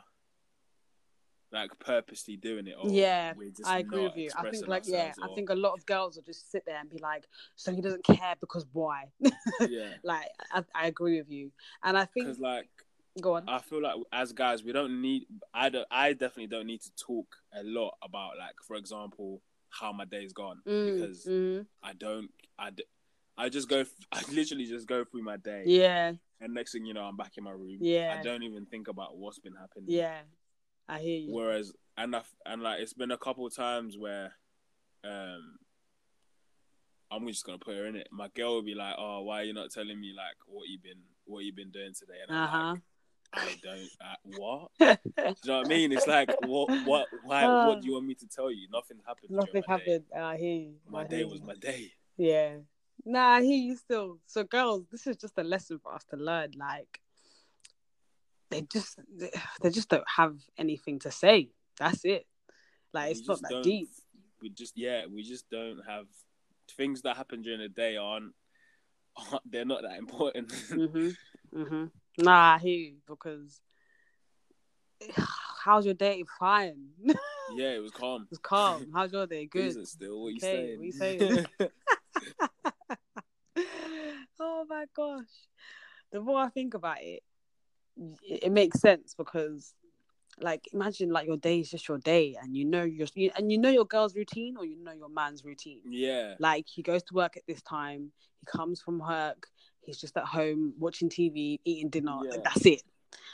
like purposely doing it. Or Yeah, I agree with you. I think like yeah, ourselves I think a lot of girls will just sit there and be like, so he doesn't care because why? yeah, like I, I agree with you, and I think like go on. I feel like as guys we don't need. I don't. I definitely don't need to talk a lot about like, for example, how my day's gone Mm, because mm, I don't. I. d- I just go. I literally just go through my day, yeah, and next thing you know, I'm back in my room. Yeah. I don't even think about what's been happening. yeah, I hear you. Whereas, and I, and like it's been a couple of times where, um, I'm just gonna put her in it. My girl will be like, "Oh, why are you not telling me like what you've been what you've been doing today?" And I'm Uh-huh. like, "I don't. Uh, what? Do you know what I mean? It's like, what, what, why? what do you want me to tell you? Nothing happened. Nothing my day. happened. I hear you. My I day hear was my day. Yeah. Nah, I hear you still. So girls, this is just a lesson for us to learn. Like they just they just don't have anything to say. That's it. Like it's not that deep. We just, yeah, we just don't have things that happen during the day aren't. aren't they're not that important. mm-hmm. Mm-hmm. Nah, I hear you because how's your day? Fine. yeah, it was calm. It was calm. How's your day? Good. Decent still. What you Okay, saying? what you saying? oh my gosh. The more I think about it, it, makes sense because like imagine like your day is just your day and you know your you, and you know your girl's routine or you know your man's routine. yeah. Like he goes to work at this time, he comes from work, he's just at home watching TV, eating dinner. Yeah. Like that's it.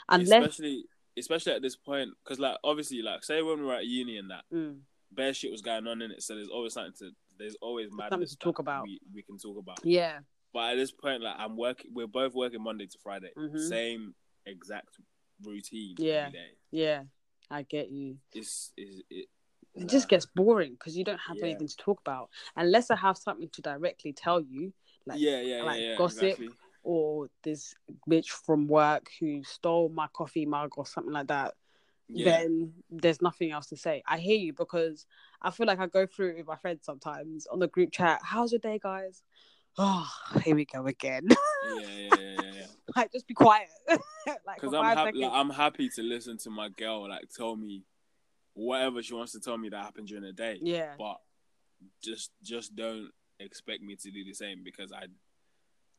Unless especially especially at this point because like obviously like say when we were at uni and that Mm, bare shit was going on in it so there's always something to there's always madness something to talk about. we, we can talk about yeah. but at this point like i'm working we're both working monday to friday Mhm. same exact routine Yeah. every day Yeah. I get you. it's, it's it, it just gets boring because you don't have Yeah. anything to talk about unless I have something to directly tell you, like yeah yeah like yeah, yeah gossip. exactly. or this bitch from work who stole my coffee mug or something like that. yeah Then there's nothing else to say. I hear you because I feel like I go through it with my friends sometimes on the group chat. How's your day, guys? Oh, here we go again. yeah yeah yeah yeah, like, just be quiet. like, because i'm happy like, i'm happy to listen to my girl like tell me whatever she wants to tell me that happened during the day yeah, but just just don't expect me to do the same because I,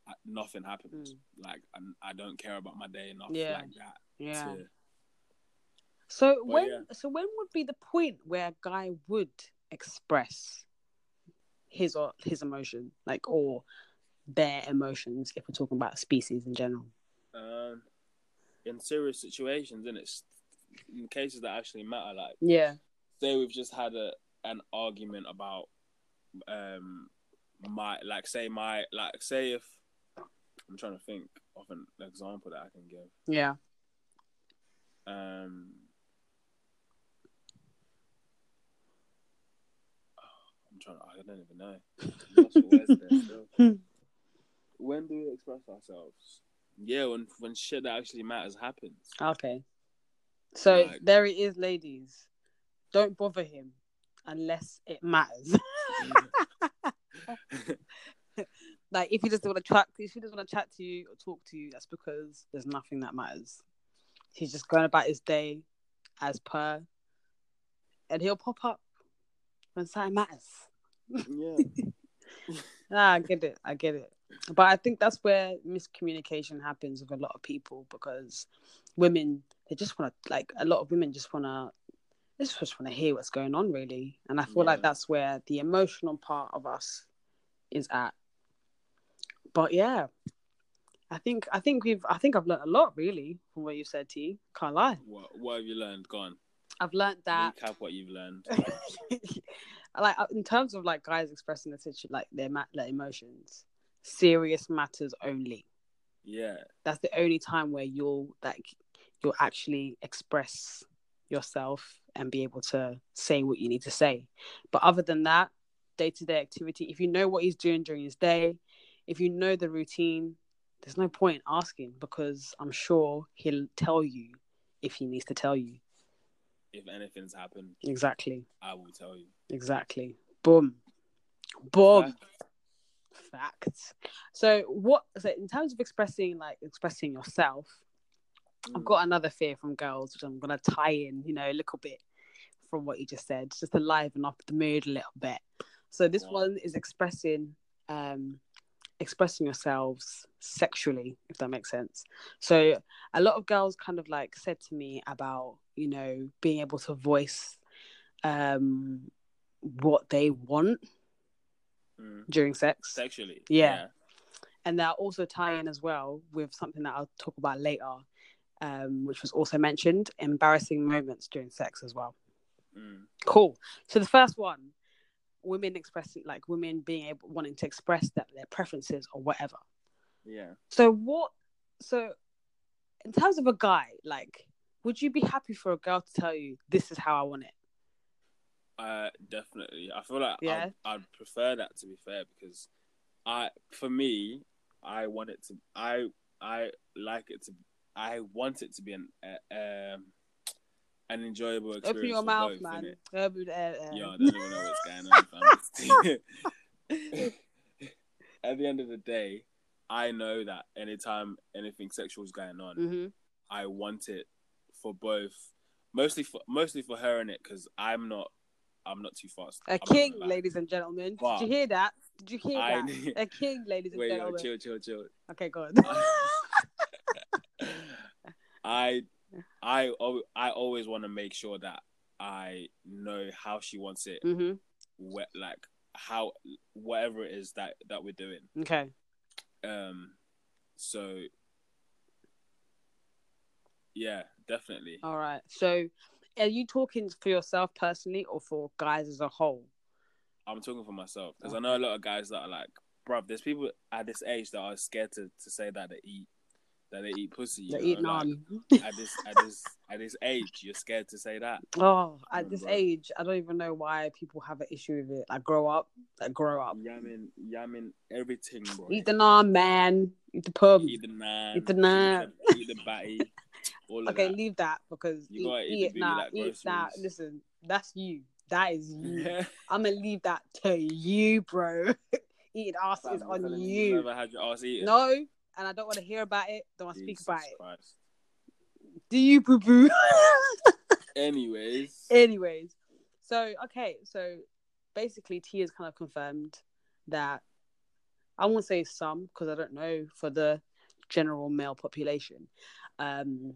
I nothing happens. Like I, I don't care about my day enough Mm. Yeah. like that. yeah. To, So But when yeah. so when would be the point where a guy would express his or his emotion, like or their emotions, if we're talking about species in general? in serious situations, and it's in cases that actually matter. Like, Yeah. say we've just had a an argument about um my like say my like say if I'm trying to think of an example that I can give. Yeah. Um, I'm trying. I don't even know. I'm lost for words there still. when do we express ourselves? Yeah, when when shit that actually matters happens. Okay. So Like- there it is, ladies. Don't bother him unless it matters. like if he doesn't want to chat, if he doesn't want to chat to you or talk to you, that's because there's nothing that matters. He's just going about his day as per, and he'll pop up when something matters. Yeah. Ah, I get it. I get it. But I think that's where miscommunication happens with a lot of people because women they just want to like a lot of women just want to they just want to hear what's going on really, and I feel like that's where the emotional part of us is at. But yeah, I think I think we've I think I've learned a lot really from what you said, T. Can't lie. What What have you learned? Go on. I've learned that Recap what you've learned. like uh, in terms of like guys expressing the situ- like their ma- their emotions, serious matters only. Yeah. That's the only time where you'll like you'll actually express yourself and be able to say what you need to say. But other than that, day to day activity, if you know what he's doing during his day, if you know the routine, there's no point in asking because I'm sure he'll tell you if he needs to tell you. If anything's happened, Exactly. I will tell you. Exactly. Boom. Boom. Fact. Facts. So what so in terms of expressing like expressing yourself, I've Mm. got another fear from girls, which I'm gonna tie in, you know, a little bit from what you just said, just to liven up the mood a little bit. So this one is expressing um expressing yourselves sexually, if that makes sense. So a lot of girls kind of like said to me about, you know, being able to voice um what they want Mm. during sex. Sexually. Yeah. and that also tie in as well with something that I'll talk about later, um, which was also mentioned embarrassing moments during sex as well. Mm. Cool. So the first one, women expressing like women being able wanting to express that their preferences or whatever. Yeah. So what? So in terms of a guy, like, would you be happy for a girl to tell you this is how I want it? Uh, definitely. I feel like Yeah. I'd, I'd prefer that to be fair because I, for me, I want it to. I I like it to. I want it to be an uh, um an enjoyable experience. Open your mouth, both, man. Uh, Yo, I don't even know what's going on. At the end of the day, I know that anytime anything sexual is going on, mhm. I want it for both. Mostly for mostly for her in it because I'm not I'm not too fast. A I'm king, ladies and gentlemen. But Did you hear that? Did you hear I- that? A king, ladies and Wait, yo, gentlemen. chill, chill, chill. Okay, go on. I I I always want to make sure that I know how she wants it, hmm wh- like how whatever it is that that we're doing. Okay. Um, so yeah, definitely. All right. So, are you talking for yourself personally or for guys as a whole? I'm talking for myself because I know a lot of guys that are like, bruv, there's people at this age that are scared to, to say that they eat that they eat pussy. They eat like, at this at this at this age, you're scared to say that. Oh, at this age, I don't even know why people have an issue with it. Like, grow up. Like, grow up. Yamming, yamming everything, bro. Eat the naan, man. Eat the pub. eat the naan, Eat the naan. eat the, the batty, Okay, that. leave that because You eat, eat eat it now. like eat that. Listen, that's you. That is you. I'm gonna leave that to you, bro. Eating ass is on me you. never had your ass eaten. No, and I don't want to hear about it. Don't want to speak about it. Do you, boo boo? Anyways, Anyways, so okay, so basically, T has kind of confirmed that I won't say some because I don't know for the general male population um,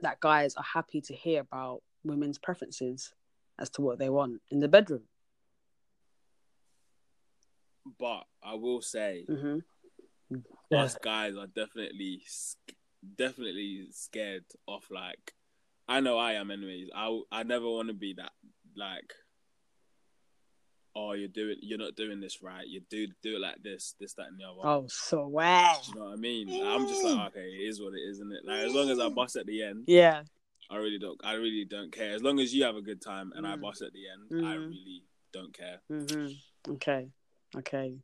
that guys are happy to hear about women's preferences as to what they want in the bedroom. but I will say, hmm us guys are definitely definitely scared of like. I know I am, anyways. I I never want to be that like. Oh, you're doing. You're not doing this right. You do do it like this, this, that, and the other. Oh, swear. Do you know what I mean? Like, I'm just like, okay, it is what it is, isn't it? Like as long as I bust at the end, Yeah. I really don't. I really don't care. As long as you have a good time and I Mm. bust at the end, I Mhm. really don't care. hmm Okay. Okay.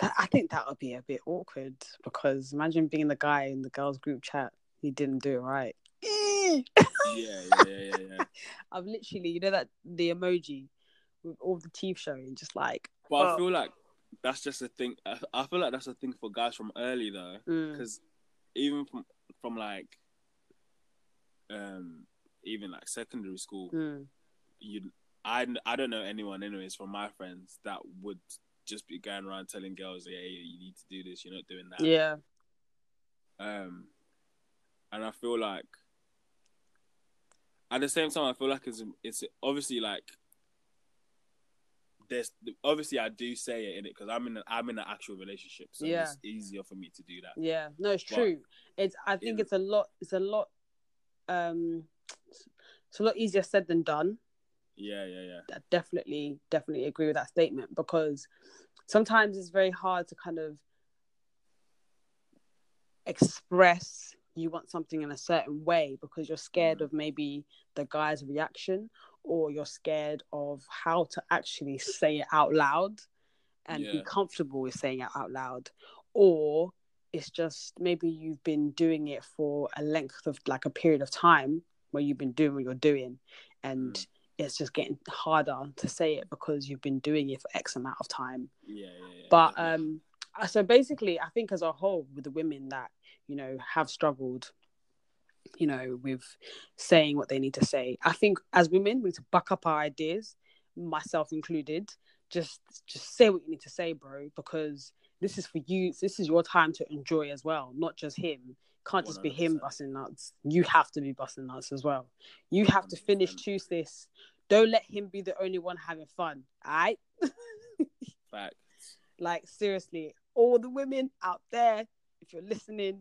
That, I think that would be a bit awkward because imagine being the guy in the girls' group chat. He didn't do it right. Yeah, yeah, yeah, yeah, yeah. I've literally, you know, that the emoji with all the teeth showing, just like, But I feel like that's just a thing. I, I feel like that's a thing for guys from early though, mm, because even from from like, um, even like secondary school, mm, you, I, I don't know anyone, anyways, from my friends that would just be going around telling girls, "Yeah, you need to do this. You're not doing that." yeah, Um, and I feel like at the same time, I feel like it's it's obviously like there's obviously I do say it in it because I'm in a, I'm in an actual relationship, so Yeah. it's easier for me to do that. yeah. No, it's But true. It's. I think in- it's a lot. It's a lot. Um, it's a lot easier said than done. Yeah, yeah, yeah, I definitely definitely agree with that statement because sometimes it's very hard to kind of express you want something in a certain way because you're scared Mm. of maybe the guy's reaction or you're scared of how to actually say it out loud and be comfortable with saying it out loud or it's just maybe you've been doing it for a length of like a period of time where you've been doing what you're doing and Mm. It's just getting harder to say it because you've been doing it for x amount of time. Yeah, yeah. yeah. But um so basically i think as a whole with the women that you know have struggled you know with saying what they need to say i think as women we need to buck up our ideas myself included. Just just say what you need to say bro because this is for you. This is your time to enjoy as well not just him. Can't just be him 100%. busting nuts. You have to be busting nuts as well. You have to finish choose this don't let him be the only one having fun all right facts. like seriously, all the women out there, if you're listening,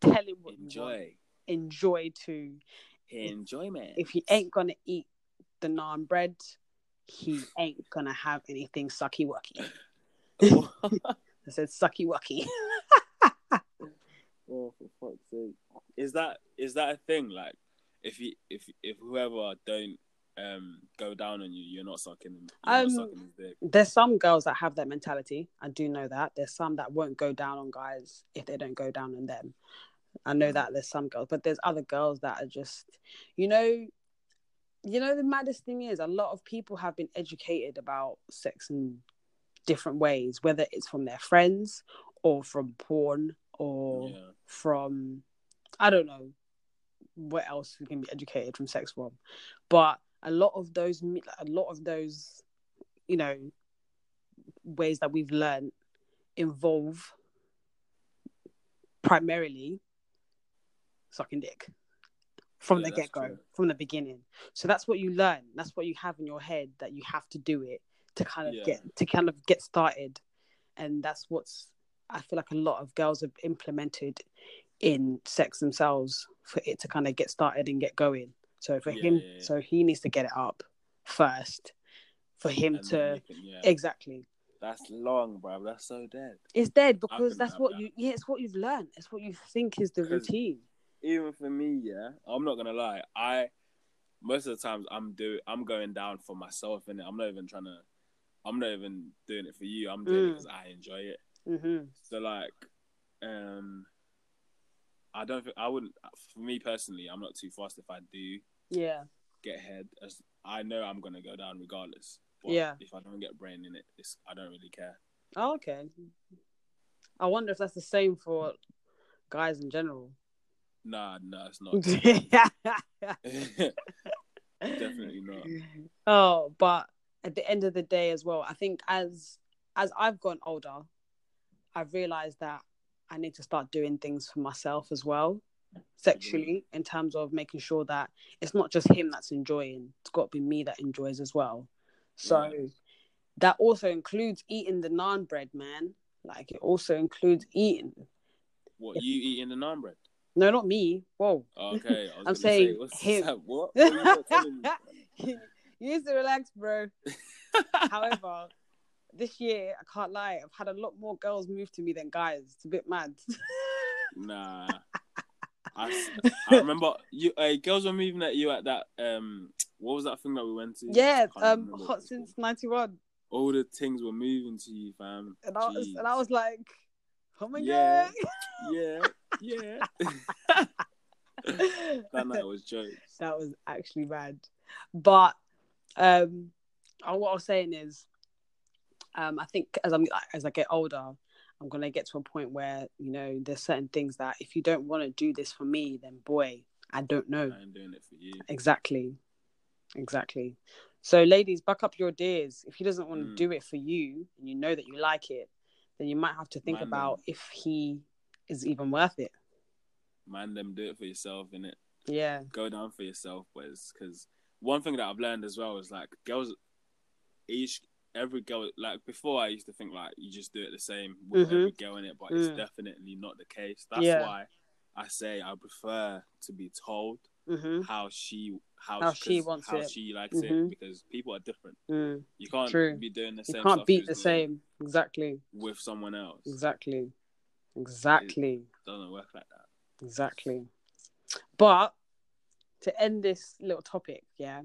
tell him what you want. Enjoy, Enjoy too. enjoyment. If he ain't gonna eat the naan bread, he ain't gonna have anything sucky wucky. I said sucky wucky. Oh, for fuck's sake! Is that is that a thing? Like, if you if if whoever don't um go down on you, you're not sucking him. You're Um, sucking. There's some girls that have that mentality. I do know that. There's some that won't go down on guys if they don't go down on them. I know that there's some girls, but there's other girls that are just, you know, you know the maddest thing is a lot of people have been educated about sex in different ways, whether it's from their friends or from porn or Yeah, from I don't know what else we can be educated from sex from, but a lot of those a lot of those you know ways that we've learned involve primarily sucking dick from Yeah, the get go from the beginning. So that's what you learn. That's what you have in your head that you have to do it to kind of Yeah. get to kind of get started. And that's what's i feel like a lot of girls have implemented in sex themselves for it to kind of get started and get going so for Yeah, him yeah, yeah. so he needs to get it up first for him And to can- yeah. exactly That's long, bro. That's so dead. it's dead because that's what that. you yeah it's what you've learned it's what you think is the routine Even for me, yeah, I'm not gonna lie. I most of the times I'm do I'm going down for myself, and I'm not even trying to. I'm not even doing it for you. I'm doing it Mm. because I enjoy it. hmm So like, um, I don't think I wouldn't. For me personally, I'm not too fast if I do yeah get head. As I know I'm gonna go down regardless. But Yeah. If I don't get brain in it, it's, I don't really care. oh, okay i wonder if that's the same for guys in general Nah, nah, it's not. Definitely not. Oh, but at the end of the day as well, I think as as I've gotten older, I've realized that I need to start doing things for myself as well, sexually, mm-hmm. in terms of making sure that it's not just him that's enjoying, it's got to be me that enjoys as well. So Yeah. that also includes eating the naan bread, man. Like it also includes eating. What you eating the naan bread? No, not me. Whoa. Okay, I'm saying say, what's him. that? What? What you not telling me? you need to relax, bro. However, this year I can't lie, I've had a lot more girls move to me than guys. It's a bit mad. Nah. I remember you. Uh, girls were moving at you at that. Um, what was that thing that we went to? yeah, um, hot since '91, All the things were moving to you, fam. and I was and I was like, oh my Yeah. god. yeah, yeah. that night was jokes. that was actually bad. But um, what I was saying is, um, I think as I'm as I get older, I'm gonna get to a point where you know there's certain things that if you don't want to do this for me, then boy, I don't know I ain't doing it for you. exactly, exactly. So, ladies, back up your dears. If he doesn't want to Mm. do it for you, and you know that you like it, then you might have to think Man, about if he is even worth it. Man, them do it for yourself, innit? Yeah. Go down for yourself, boys. Because one thing that I've learned as well is like girls, each every girl like before I used to think like you just do it the same with Mhm. every girl in it, but it's Mm. definitely not the case. That's Yeah. why I say I prefer to be told hmm how she how, How she wants how it. she likes Mhm. it because people are different. Mm. You can't True. be doing the same. You can't beat the same. Exactly. with someone else. Exactly. Exactly. doesn't work like that. Exactly. But to end this little topic, yeah,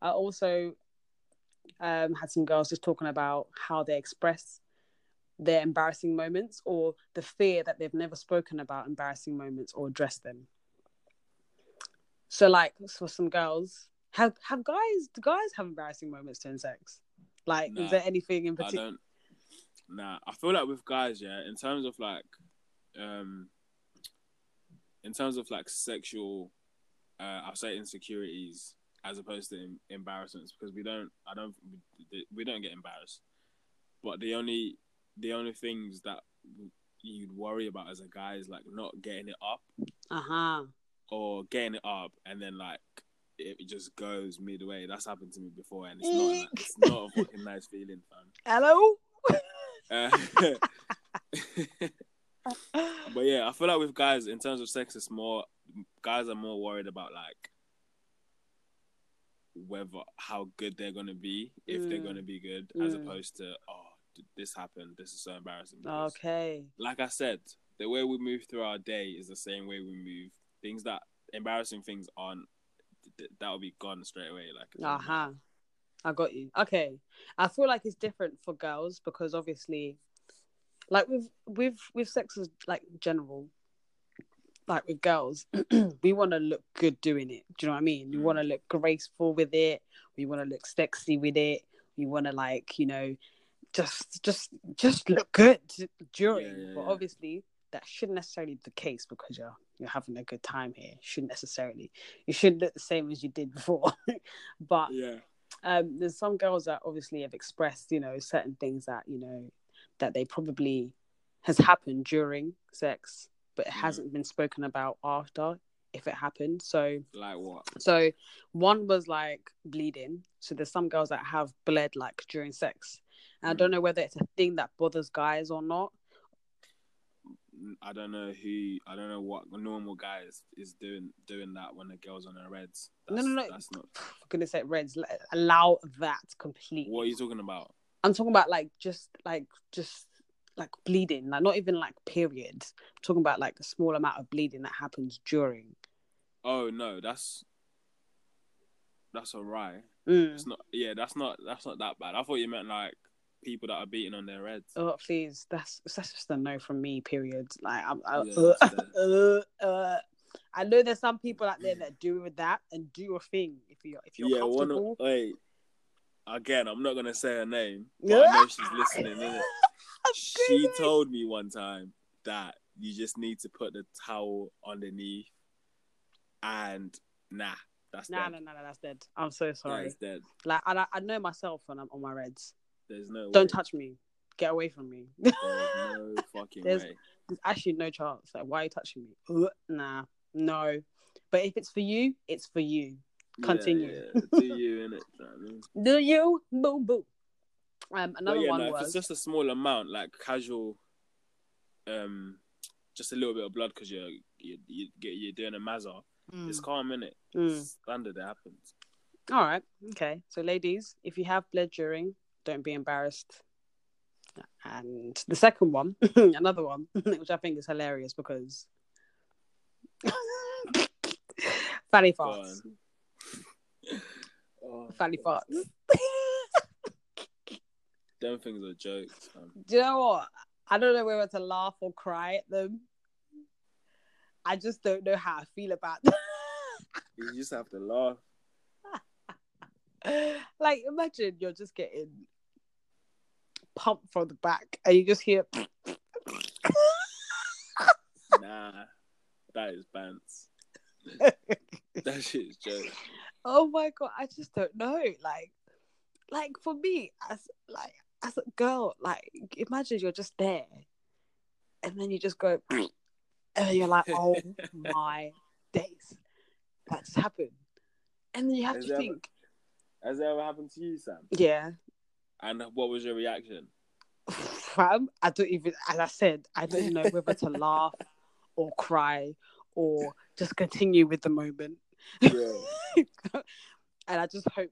I also um, had some girls just talking about how they express their embarrassing moments or the fear that they've never spoken about embarrassing moments or addressed them. So, like for some girls, have have guys do guys have embarrassing moments during sex? Like, Nah, is there anything in particular? don't. Nah, I feel like with guys, yeah, in terms of like, um, in terms of like sexual, uh, I'll say insecurities as opposed to em- embarrassments because we don't, I don't, we, don't get embarrassed. But the only, the only things that you'd worry about as a guy is like not getting it up Uh huh. or getting it up and then like it just goes midway. That's happened to me before, and it's not, a it's not a fucking nice feeling, fam. Hello. Uh, but yeah, I feel like with guys, in terms of sex, it's more guys are more worried about like whether how good they're gonna be, if they're Mm. gonna be good, as Mm. opposed to oh this happened, this is so embarrassing. because, Okay. Like I said, the way we move through our day is the same way we move. Things that embarrassing things aren't that will be gone straight away. Like uh-huh I got you. Okay. I feel like it's different for girls because obviously, like with with with sex as like general, like with girls, we want to look good doing it. Do you know what I mean? We want to look graceful with it. We want to look sexy with it. We want to like you know, just just just look good during. Yeah, yeah, but obviously, that shouldn't necessarily be the case because you're you're having a good time here. Shouldn't necessarily. You shouldn't look the same as you did before. but Yeah. um, there's some girls that obviously have expressed, you know, certain things that you know that they probably has happened during sex, but it hasn't been spoken about after if it happened. So, Like what? so one was like bleeding. So there's some girls that have bled like during sex. And I Mm. don't know whether it's a thing that bothers guys or not. I don't know who. I don't know what normal guy is, is doing doing that when the girl's on her reds. No, That's, no, no. That's not. For goodness sake, Reds, allow that completely. What are you talking about? I'm talking about like just like just like bleeding, like not even like periods. I'm talking about like a small amount of bleeding that happens during. Oh no, that's that's alright. Mm. It's not. Yeah, that's not. That's not that bad. I thought you meant like people that are beating on their reds. Oh please, that's that's just a no from me. Period. Like I'm, I, Yeah, uh, uh, uh, I know there's some people out there that do with that and do a thing if you if you're yeah, one. comfortable. Of, wait. Again, I'm not gonna say her name, but Yeah. I know she's listening. I'm She told me one time that you just need to put the towel underneath, and nah, that's Nah, dead. no, no, no, that's dead. I'm so sorry. That's dead. Like I, I know myself when I'm on my reds. There's no. Don't way. touch me. Get away from me. There's no fucking There's- way. There's actually no chance. Like, why are you touching me? Nah, no. But if it's for you, it's for you. Continue. Yeah, yeah. Do you in it? I mean? Do you? Boom, boom. Um, another yeah, one no, if was it's just a small amount, like casual, um, just a little bit of blood because you're you you get you're doing a mazza. Mm. It's calm in it. Mm. Standard it happens. All right. Okay. So, ladies, if you have bled during, don't be embarrassed. And the second one, another one, which I think is hilarious because Fanny Go farts. Oh, Fanny farts. Them things are jokes. Man. Do you know what? I don't know whether to laugh or cry at them. I just don't know how I feel about them. You just have to laugh. like, imagine you're just getting pumped from the back and you just hear. Nah, that is bants. that shit is jokes. oh my god, I just don't know. Like, like for me, as like as a girl, like imagine you're just there, and then you just go, and then you're like, oh my days, that just happened, and then you have Has to that- think, Has that ever happened to you, Sam? yeah, And what was your reaction? fam, I don't even, as I said, I don't even know whether to laugh or cry or just continue with the moment. Yeah. and I just hope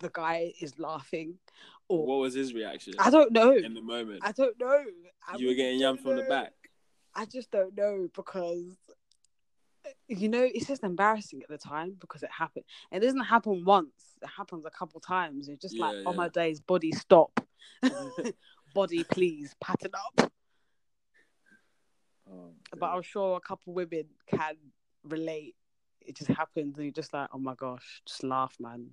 the guy is laughing or what was his reaction I don't know. in the moment? I don't know. I you were getting yammed from the back. I just don't know because you know it's just embarrassing at the time because it happened. It doesn't happen once. It happens a couple times. It's just like, Yeah, oh my days, body stop, body please, pattern up. Oh, But I'm sure a couple women can relate. It just happens, and you're just like, oh my gosh, just laugh, man.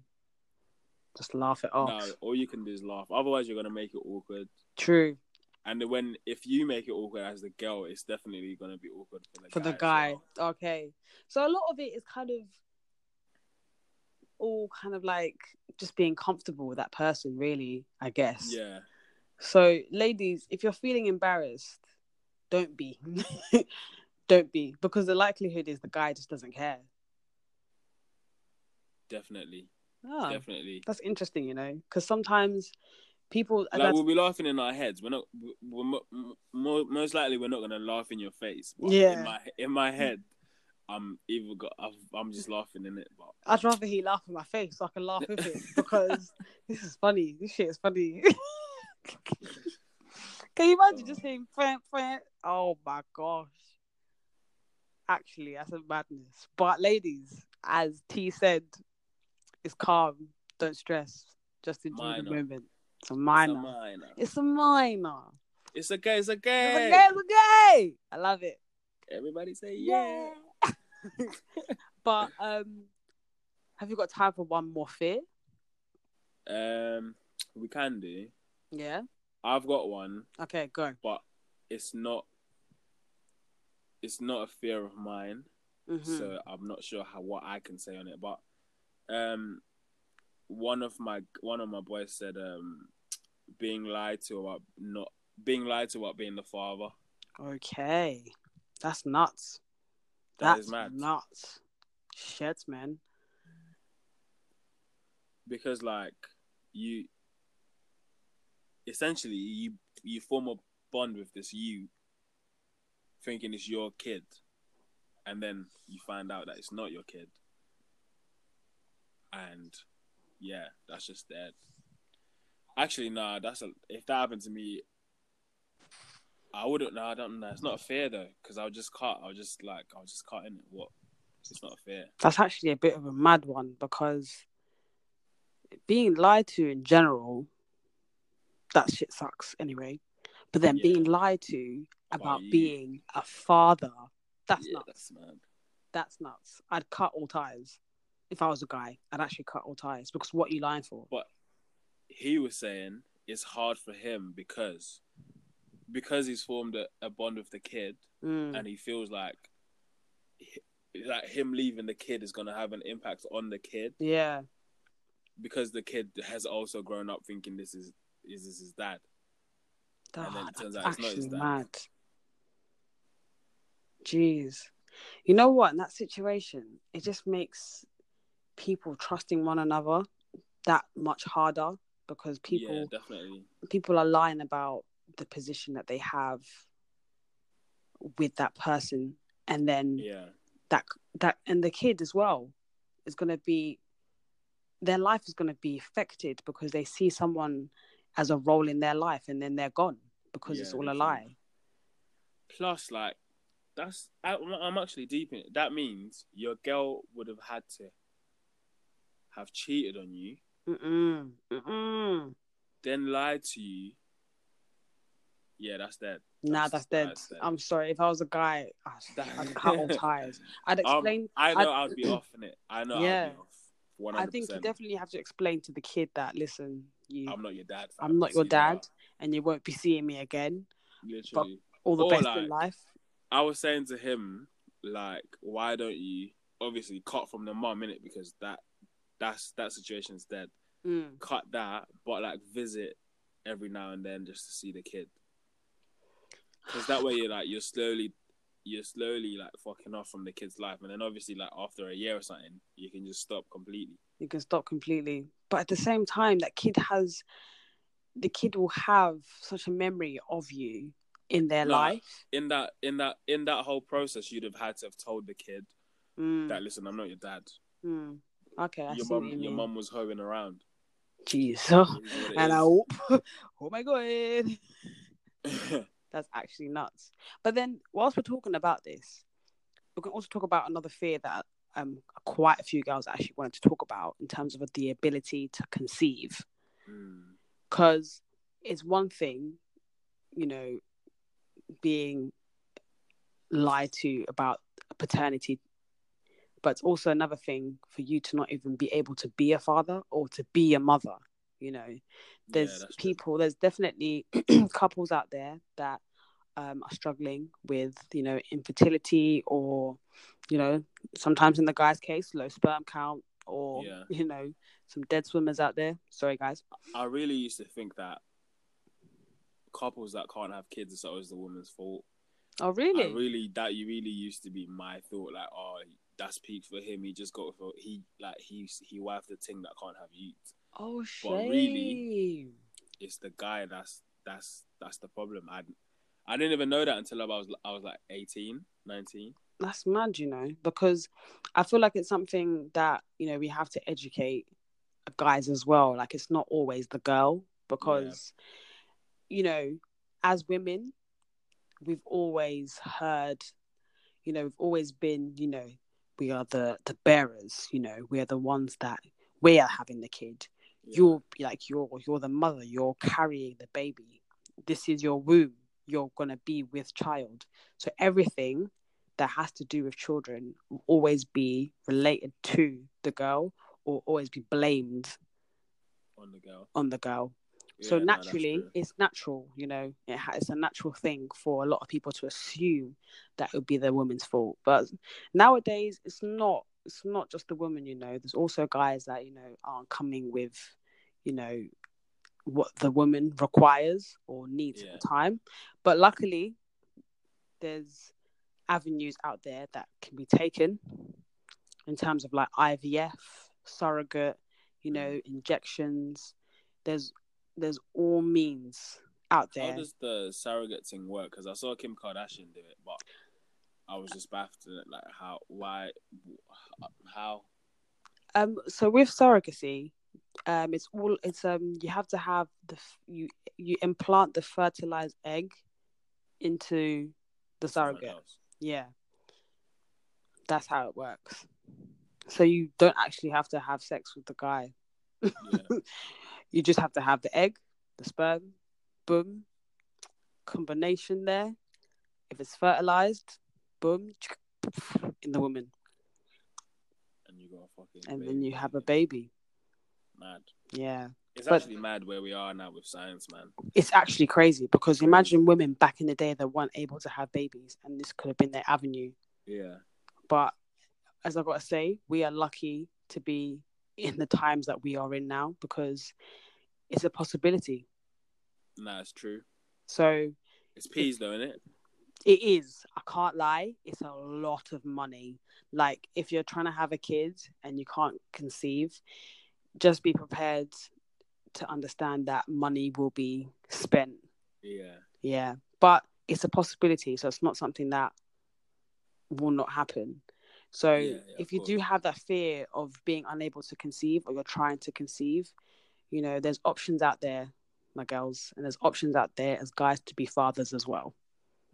Just laugh it off. no, all you can do is laugh. Otherwise, you're gonna make it awkward. True And when if you make it awkward as the girl, it's definitely gonna be awkward for the for guy. the guy. well. Okay, so a lot of it is kind of all kind of like just being comfortable with that person, really. I guess. Yeah, So, ladies, if you're feeling embarrassed, don't be. don't be, because the likelihood is the guy just doesn't care. definitely, Oh, definitely. that's interesting, you know, because sometimes people. Like we'll be laughing in our heads. We're not. We're mo- mo- most likely we're not gonna laugh in your face. Yeah. In my in my head, I'm either got. I've- I'm just laughing in it. But I'd rather he laugh in my face so I can laugh with him because this is funny. This shit is funny. can you imagine just saying friend, friend? Oh my gosh. Actually, that's a madness. But ladies, as T said, it's calm. Don't stress. Just enjoy the moment. It's a it's a minor. minor. It's a minor. It's okay. It's It's okay. a gay, it's a gay. I love it. Everybody say yeah. but um, have you got time for one more fear? Um, we can do. Yeah. I've got one, Okay, go. but it's not. It's not a fear of mine, Mhm. so I'm not sure how what I can say on it. But um, one of my one of my boys said um, being lied to about not being lied to about being the father. Okay, that's nuts. That that's is mad. nuts. Shit, man. because like you essentially you you form a bond with this you thinking it's your kid and then you find out that it's not your kid and yeah that's just dead actually nah that's a if that happened to me i wouldn't no i don't know it's not a fear though because i'll just cut i'll just like i'll just cut in it what it's not a fear That's actually a bit of a mad one because being lied to in general, that shit sucks anyway. But then Yeah. being lied to about being a father, that's yeah nuts. that's mad That's nuts. I'd cut all ties. If I was a guy, I'd actually cut all ties because what are you lying for? But he was saying it's hard for him because because he's formed a, a bond with the kid Mm. and he feels like like him leaving the kid is gonna have an impact on the kid Yeah. because the kid has also grown up thinking this is is this his dad. And then it turns out it's not his dad. mad. Jeez. You know what? In that situation, it just makes people trusting one another that much harder because people yeah, definitely. people are lying about the position that they have with that person and then Yeah. that that and the kid as well is going to be their life is going to be affected because they see someone as a role in their life and then they're gone because it's Yeah, all a lie Plus, like, that's I, I'm actually deep in it. That means your girl would have had to have cheated on you, Mm-mm. Mm-mm. then lied to you. Yeah, that's dead. nah that's dead that's dead. i'm sorry if i was a guy I'd, I'd cut all ties i'd Um, explain I know I- I, would be off in it. I know Yeah. I'd be off. I think you definitely have to explain to the kid that listen you I'm not your dad. fam. i'm not your dad and you won't be seeing me again Literally. all the Or, best like, in life I was saying to him, like, why don't you obviously cut from the mum in it because that that's that situation's dead. Mm. Cut that, but like visit every now and then just to see the kid. Because that way you're like you're slowly you're slowly like fucking off from the kid's life, and then obviously like after a year or something, you can just stop completely. you can stop completely but at the same time that kid has the kid will have such a memory of you in their No, life In that in that in that whole process, you'd have had to have told the kid Mm, that listen, I'm not your dad. mm. Okay I your see mum you your mum was hoeing around. Jeez. It is what it and I hope, oh my god, that's actually nuts. But then, whilst we're talking about this, we can also talk about another fear that um quite a few girls actually wanted to talk about in terms of the ability to conceive. Mm. because it's one thing, you know, being lied to about paternity, but it's also another thing for you to not even be able to be a father or to be a mother. You know, there's Yeah, true. people, there's definitely couples out there that um, are struggling with, you know, infertility or, you know, sometimes in the guy's case, low sperm count or, Yeah. you know, some dead swimmers out there. Sorry, guys. I really used to think that couples that can't have kids is always the woman's fault. Oh, really? I really that you really used to be my thought. Like, oh, that's peak for him. He just got for he like he he wifed the thing that can't have youth. Oh, shame. But really- It's the guy that's that's that's the problem. I I didn't even know that until I was I was like 18, 19. That's mad, you know, because I feel like it's something that, you know, we have to educate guys as well. Like, it's not always the girl, because, you know, as women, we've always heard, you know, we've always been, you know, we are the the bearers, you know, we're the ones that we are having the kid. Yeah. you're like you're you're the mother you're carrying the baby this is your womb you're going to be with child so everything that has to do with children will always be related to the girl or always be blamed on the girl. on the girl Yeah, no, naturally true. it's natural you know it ha- it's a natural thing for a lot of people to assume that it would be the woman's fault but nowadays it's not it's not just the woman you know there's also guys that you know aren't coming with you know what the woman requires or needs Yeah. at the time but luckily there's avenues out there that can be taken in terms of like IVF surrogate you know mm. injections there's there's all means out there. How does the surrogate thing work? Because I saw Kim Kardashian do it, but I was just baffled at like how, why, how. Um, so with surrogacy, um, it's all it's um you have to have the you you implant the fertilized egg into the surrogate. Yeah, that's how it works. So you don't actually have to have sex with the guy. Yeah. You just have to have the egg, the sperm, boom, combination there. If it's fertilized, boom, in the woman, and you got a fucking. and baby. then you have a baby. Mad. Yeah. It's But- actually mad where we are now with science, man. it's actually crazy because imagine women back in the day that weren't able to have babies and this could have been their avenue Yeah. but as I've got to say we are lucky to be in the times that we are in now because it's a possibility Nah, it's true. so It's peas though, isn't it? it is i can't lie it's a lot of money like if you're trying to have a kid and you can't conceive just be prepared to understand that money will be spent Yeah. Yeah, but it's a possibility. So it's not something that will not happen. So Yeah, yeah, if you do have that fear of being unable to conceive or you're trying to conceive, you know, there's options out there, my girls, and there's options out there as guys to be fathers as well.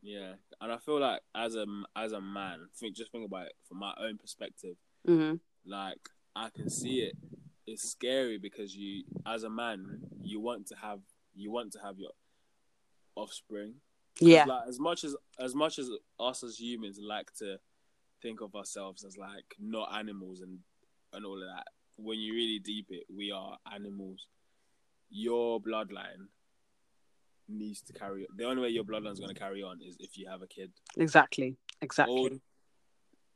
Yeah, and I feel like as a as a man, think just think about it from my own perspective. hmm Like I can see it. It's scary because you, as a man, you want to have you want to have your offspring. Yeah, Like as much as as much as us as humans like to think of ourselves as like not animals and and all of that. When you really deep it, we are animals. Your bloodline needs to carry. The only way your bloodline is going to carry on is if you have a kid. exactly, exactly.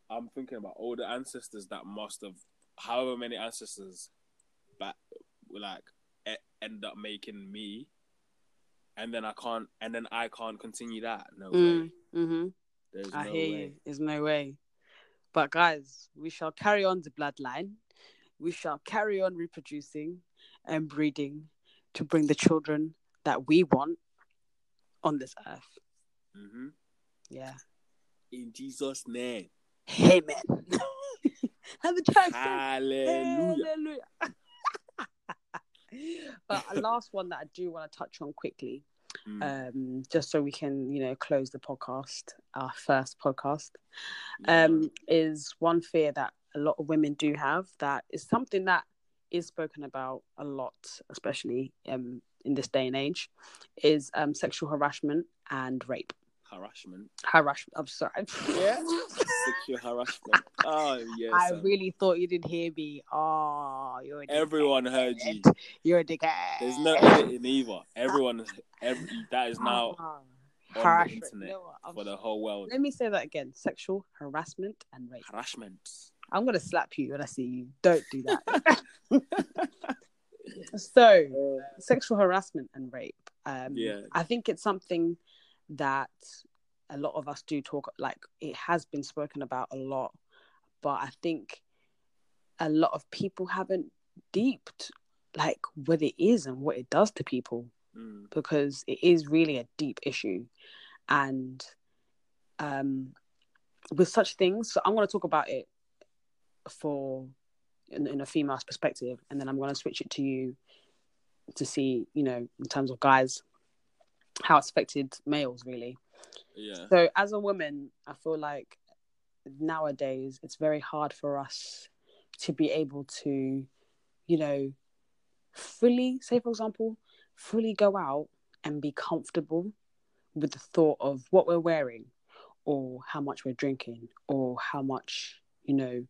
I'm thinking about all the ancestors that must have, however many ancestors, that like end up making me, and then I can't, and then I can't continue that. No Mm, way. hmm There's I no hear way. you. There's no way. But guys, we shall carry on the bloodline. We shall carry on reproducing and breeding to bring the children that we want on this earth. hmm Yeah. In Jesus' name, Amen. Have a church. Hallelujah. Hallelujah. but a last one that I do want to touch on quickly, Mm, um, just so we can, you know, close the podcast, our first podcast. um, is one fear that a lot of women do have that is something that is spoken about a lot, especially um, in this day and age, is um, sexual harassment and rape. harassment, Harassment. I'm sorry. Yeah. sexual harassment. Oh yes, I um, really thought you didn't hear me. Oh, you're a everyone heard you. You're a dickhead. There's no editing either. Everyone, every that is now Ah, the harassment. internet You know what? I'm for the whole world. Let me say that again: sexual harassment and rape. Harassment. I'm gonna slap you when I see you. Don't do that. so, sexual harassment and rape. Um, Yeah. I think it's something that a lot of us do talk. Like it has been spoken about a lot, but I think a lot of people haven't deeped like what it is and what it does to people Mm, because it is really a deep issue and um with such things so i'm going to talk about it for in, in a female's perspective and then i'm going to switch it to you to see you know in terms of guys how it's affected males really yeah. so as a woman i feel like nowadays it's very hard for us to be able to you know fully say for example fully go out and be comfortable with the thought of what we're wearing or how much we're drinking or how much you know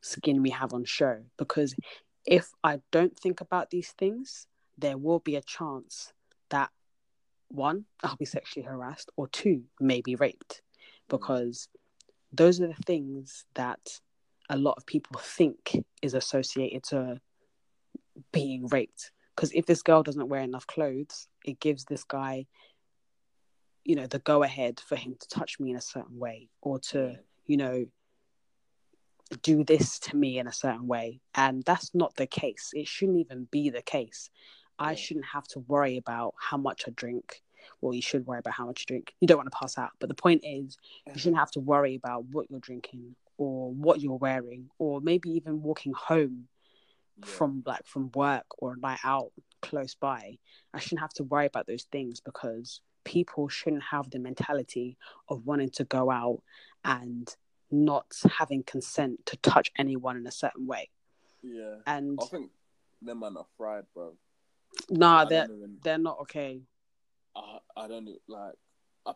skin we have on show because if i don't think about these things there will be a chance that one i'll be sexually harassed or two maybe raped. Mm. Because those are the things that a lot of people think is associated to being raped. Because if this girl doesn't wear enough clothes it gives this guy you know the go ahead for him to touch me in a certain way or to you know do this to me in a certain way. And that's not the case. It shouldn't even be the case i shouldn't have to worry about how much i drink. Well you should worry about how much you drink. You don't want to pass out. But the point is you shouldn't have to worry about what you're drinking or what you're wearing or maybe even walking home Yeah. from like from work or a night out close by. I shouldn't have to worry about those things because people shouldn't have the mentality of wanting to go out and not having consent to touch anyone in a certain way. Yeah. and I think them man are fried, bro. Nah they're even. they're not okay I, I don't know, like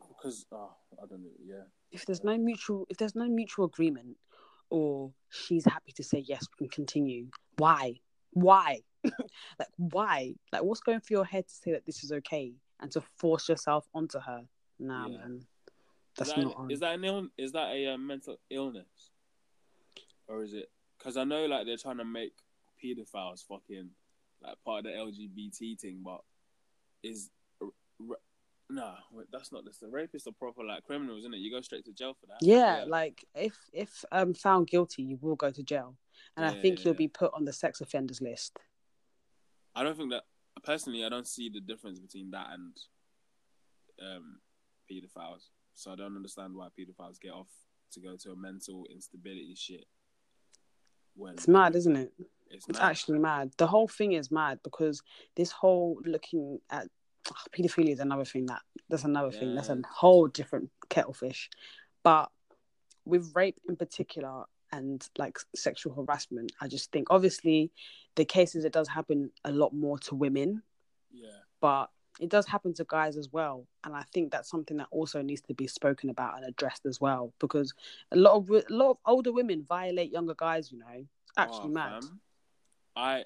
because oh, I don't know. Yeah. if there's no mutual if there's no mutual agreement or she's happy to say yes we can continue why why like why like what's going through your head to say that this is okay and to force yourself onto her nah Yeah. man Is that's that, not an, is that an Ill, is that a uh, mental illness, or is it? Because I know like they're trying to make pedophiles fucking like part of the LGBT thing, but is r- r- nah, wait, that's not this. The rapists are proper like criminals, isn't it? You go straight to jail for that. yeah, like if if um found guilty you will go to jail and i think yeah, you'll yeah. be put on the sex offenders list I don't think that personally. I don't see the difference between that and um pedophiles. So I don't understand why pedophiles get off to go to a mental instability shit. When It's mad, isn't it? It's, It's mad. actually mad. The whole thing is mad because this whole looking at ah, ugh, pedophilia is another thing that that's another thing. That's a whole different kettlefish. But with rape in particular and like sexual harassment, I just think obviously the cases it does happen a lot more to women, yeah. but it does happen to guys as well. And I think that's something that also needs to be spoken about and addressed as well because a lot of a lot of older women violate younger guys. You know, it's actually Oh, mad. I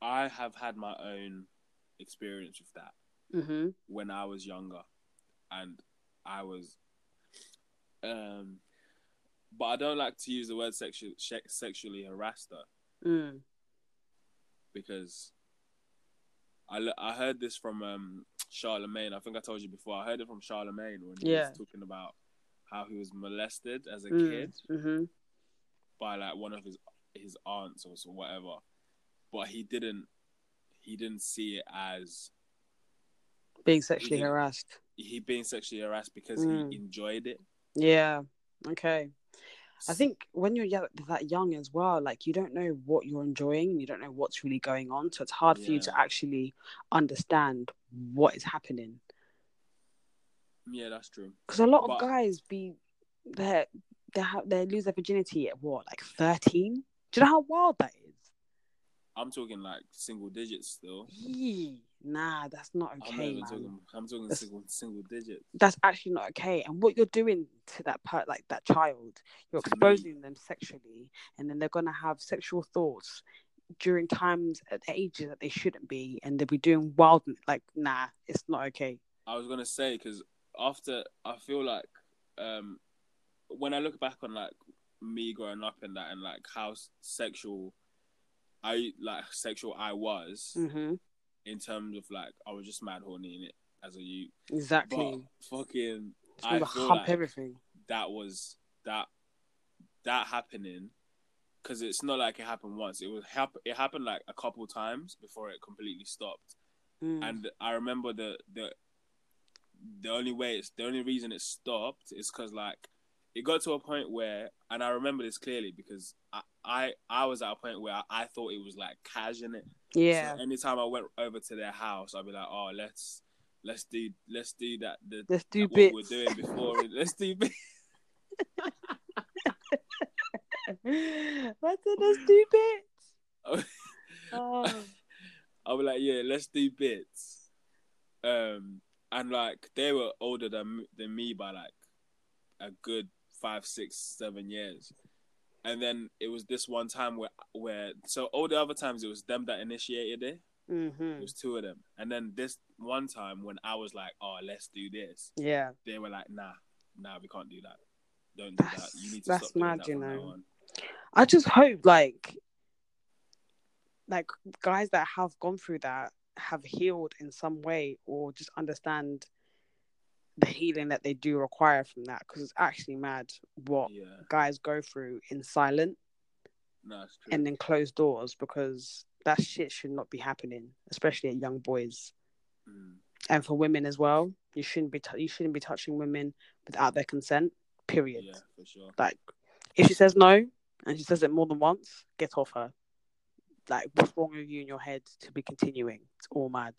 I have had my own experience with that hmm when I was younger, and I was, um, but I don't like to use the word sexual sexually harassed her Mm. because I I heard this from um Charlamagne. I think I told you before. I heard it from Charlamagne when he Yeah. was talking about how he was molested as a Mm. kid hmm by like one of his his aunts or whatever, but he didn't he didn't see it as Being sexually He harassed. he being sexually harassed because Mm. he enjoyed it. Yeah. Okay. I think when you're that young as well, like you don't know what you're enjoying, you don't know what's really going on, so it's hard for you to actually understand what is happening. Yeah, that's true. Because a lot But- of guys be they they have they lose their virginity at what like thirteen. Do you know how wild that is? I'm talking like single digits still. Yee. Nah, that's not I'm okay, man. talking. I'm talking That's- single single digits. That's actually not okay. And what you're doing to that part, like that child, you're To me. exposing them sexually, and then they're gonna have sexual thoughts during times at ages that they shouldn't be, and they'll be doing wild. Like, nah, it's not okay. I was gonna say because after I feel like um when I look back on like me growing up and that and like how sexual I like sexual I was hmm in terms of like I was just mad horny in it as a youth. Exactly. But fucking I feel hump like everything. that was that that happening because it's not like it happened once. It was hap- it happened like a couple times before it completely stopped. Mm. And I remember the the the only way it's the only reason it stopped is because like it got to a point where and I remember this clearly because I I, I was at a point where I, I thought it was like cash in it. yeah, So anytime I went over to their house, I'd be like, oh let's let's do let's do that the let's do what bits. we we're doing before. let's do bits. What let's do bits? Oh. I'll be like, yeah, let's do bits. Um, and like they were older than than me by like a good five, six, seven years. And then it was this one time where where so all the other times it was them that initiated it. hmm It was two of them. And then this one time when I was like, oh, let's do this, Yeah. they were like, nah, nah, we can't do that. Don't do That's- that. You need to that's stop doing mad, that you know. on. I just hope like like guys that have gone through that have healed in some way or just understand the healing that they do require from that because it's actually mad what Yeah, guys go through in silent no, and in closed doors because that shit should not be happening especially at young boys. Mm, and for women as well you shouldn't be t- you shouldn't be touching women without their consent period. Yeah, for sure. like if she says no and she says it more than once get off her. Like what's wrong with you in your head to be continuing? It's all mad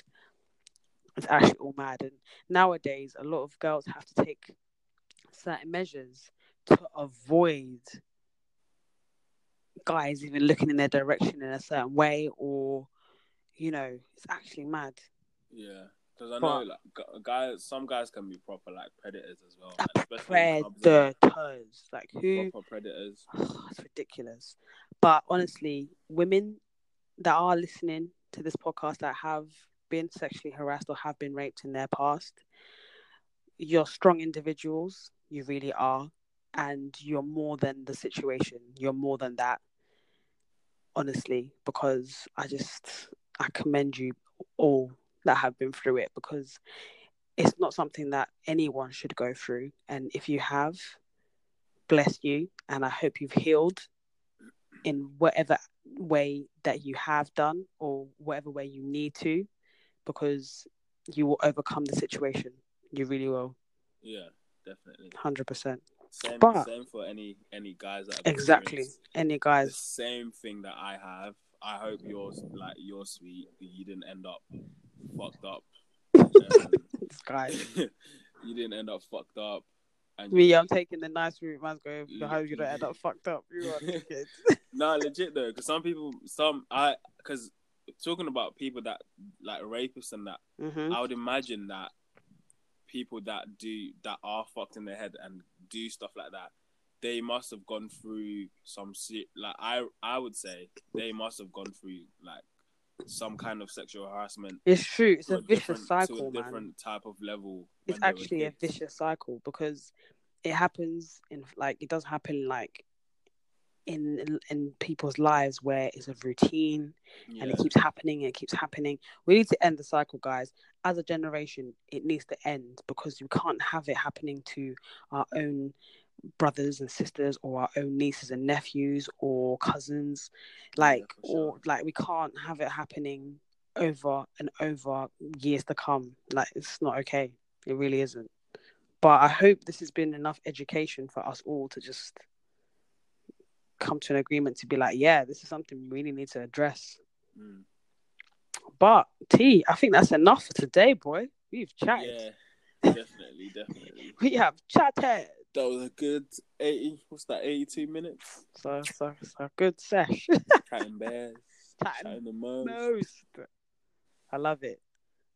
it's actually all mad. And nowadays a lot of girls have to take certain measures to avoid guys even looking in their direction in a certain way or you know it's actually mad. Yeah, because I know like guys, some guys can be proper like predators as well, like, especially in clubs and predators like who proper predators. it's ridiculous. But honestly, women that are listening to this podcast that have been sexually harassed or have been raped in their past, you're strong individuals. You really are. And you're more than the situation. You're more than that. Honestly, because I just, I commend you all that have been through it because it's not something that anyone should go through. And if you have, bless you. And I hope you've healed in whatever way that you have done or whatever way you need to because you will overcome the situation. You really will. Yeah, definitely. Hundred percent. Same, But- same for any any guys that Exactly. Any The guys? same thing that I have. I hope yours like you're sweet. You didn't end up fucked up. Um, This guy. you didn't end up fucked up. And Me, I'm taking the nice route. Man's going. I hope you don't end up fucked up. You are no, legit though, because some people, some I, because talking about people that like rapists and that, hmm I would imagine that people that do that are fucked in their head and do stuff like that, they must have gone through some like I I would say they must have gone through like some kind of sexual harassment. It's true. It's to a vicious cycle, a man. different type of level. It's when they were actually a vicious cycle because it happens in like it does happen like in in people's lives where it's a routine and it keeps happening and it keeps happening. We need to end the cycle, guys. As a generation, it needs to end because you can't have it happening to our own brothers and sisters or our own nieces and nephews or cousins. Like for sure. or like we can't have it happening over and over years to come. Like it's not okay. It really isn't. But I hope this has been enough education for us all to just come to an agreement to be like, yeah, this is something we really need to address. Mm. But T, I think that's enough for today, boy. We've chatted. yeah, definitely, definitely. We have chatted. That was a good eighty. What's that? Eighty-two minutes. So, so, so good sesh. Chatting bears, Chatting chatting the most. Most. I love it.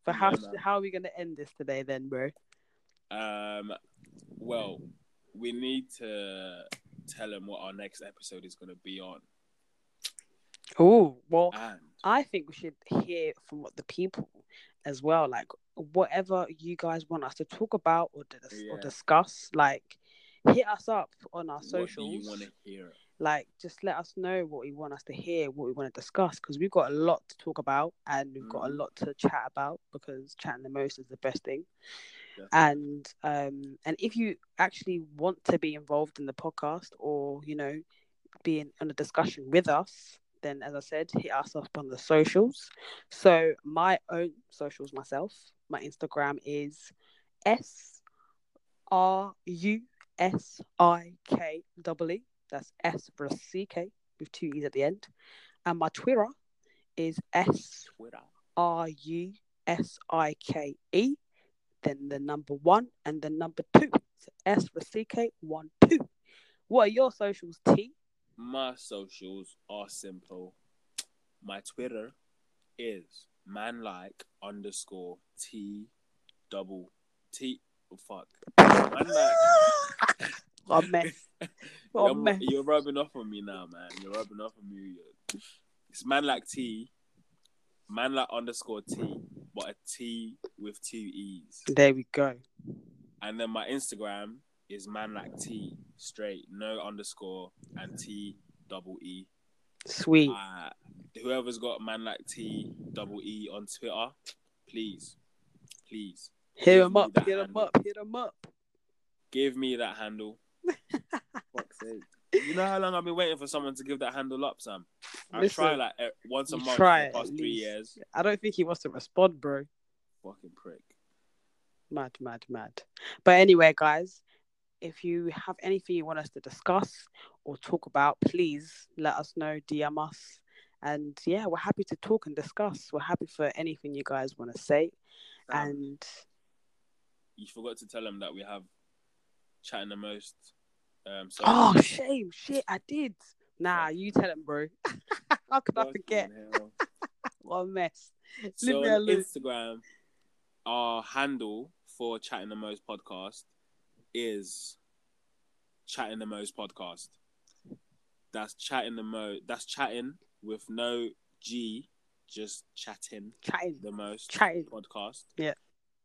But Yeah, how man. how are we gonna end this today then, bro? Um, well, we need to tell them what our next episode is going to be on, Oh, well, and I think we should hear from what the people as well. Like whatever you guys want us to talk about or, dis- or discuss, like hit us up on our what socials. you want to hear? like just let us know what you want us to hear what we want to discuss because we've got a lot to talk about and we've got a Mhm. lot to chat about because chatting the most is the best thing Definitely. and um and if you actually want to be involved in the podcast or you know be in, in a discussion with us then as i said hit us up on the socials so my own socials myself my instagram is s r u s i k e that's s for a c k with two e's at the end and my twitter is s. R U S I K E, then the number one and the number two. So S for CK, one, two. What are your socials, T? My socials are simple. My Twitter is manlike underscore T double T. Oh, fuck. Manlike. A mess. A you're, mess. you're rubbing off on me now, man. You're rubbing off on me. It's man like T, man like underscore T, but a T with two E's. There we go. And then my Instagram is man like T, straight, no underscore, and T double E. Sweet. Uh, whoever's got man like T double E on Twitter, please, please hit them up, hit them up, hit them up. give me that handle. Fuck's sake. You know how long I've been waiting for someone to give that handle up, Sam? I Listen, try like once a month try for the past three years. I don't think he wants to respond, bro. Fucking prick. Mad, mad, mad. But anyway, guys, if you have anything you want us to discuss or talk about, please let us know, DM us. And yeah, we're happy to talk and discuss. We're happy for anything you guys want to say. And you forgot to tell them that we have chatting the most. Um, so oh, shame, shit, I did. Nah, you tell him, bro. How could I forget? What a mess. So on. Instagram, our handle for chatting the most podcast is chatting the most podcast. That's chatting the most. That's chatting with no G, just chatting Chatting, the most chatting. podcast. Yeah.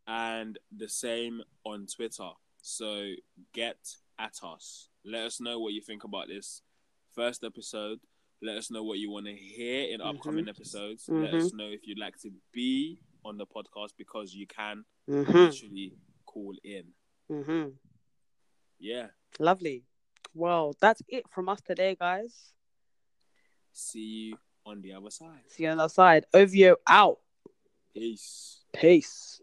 And the same on Twitter. So get at us. Let us know what you think about this first episode. Let us know what you want to hear in upcoming Mhm. episodes. Let Mhm. us know if you'd like to be on the podcast because you can Mm-hmm. literally call in. Mm-hmm. Yeah. Lovely. Well, that's it from us today, guys. See you on the other side. See you on the other side. OVO out. Peace. Peace.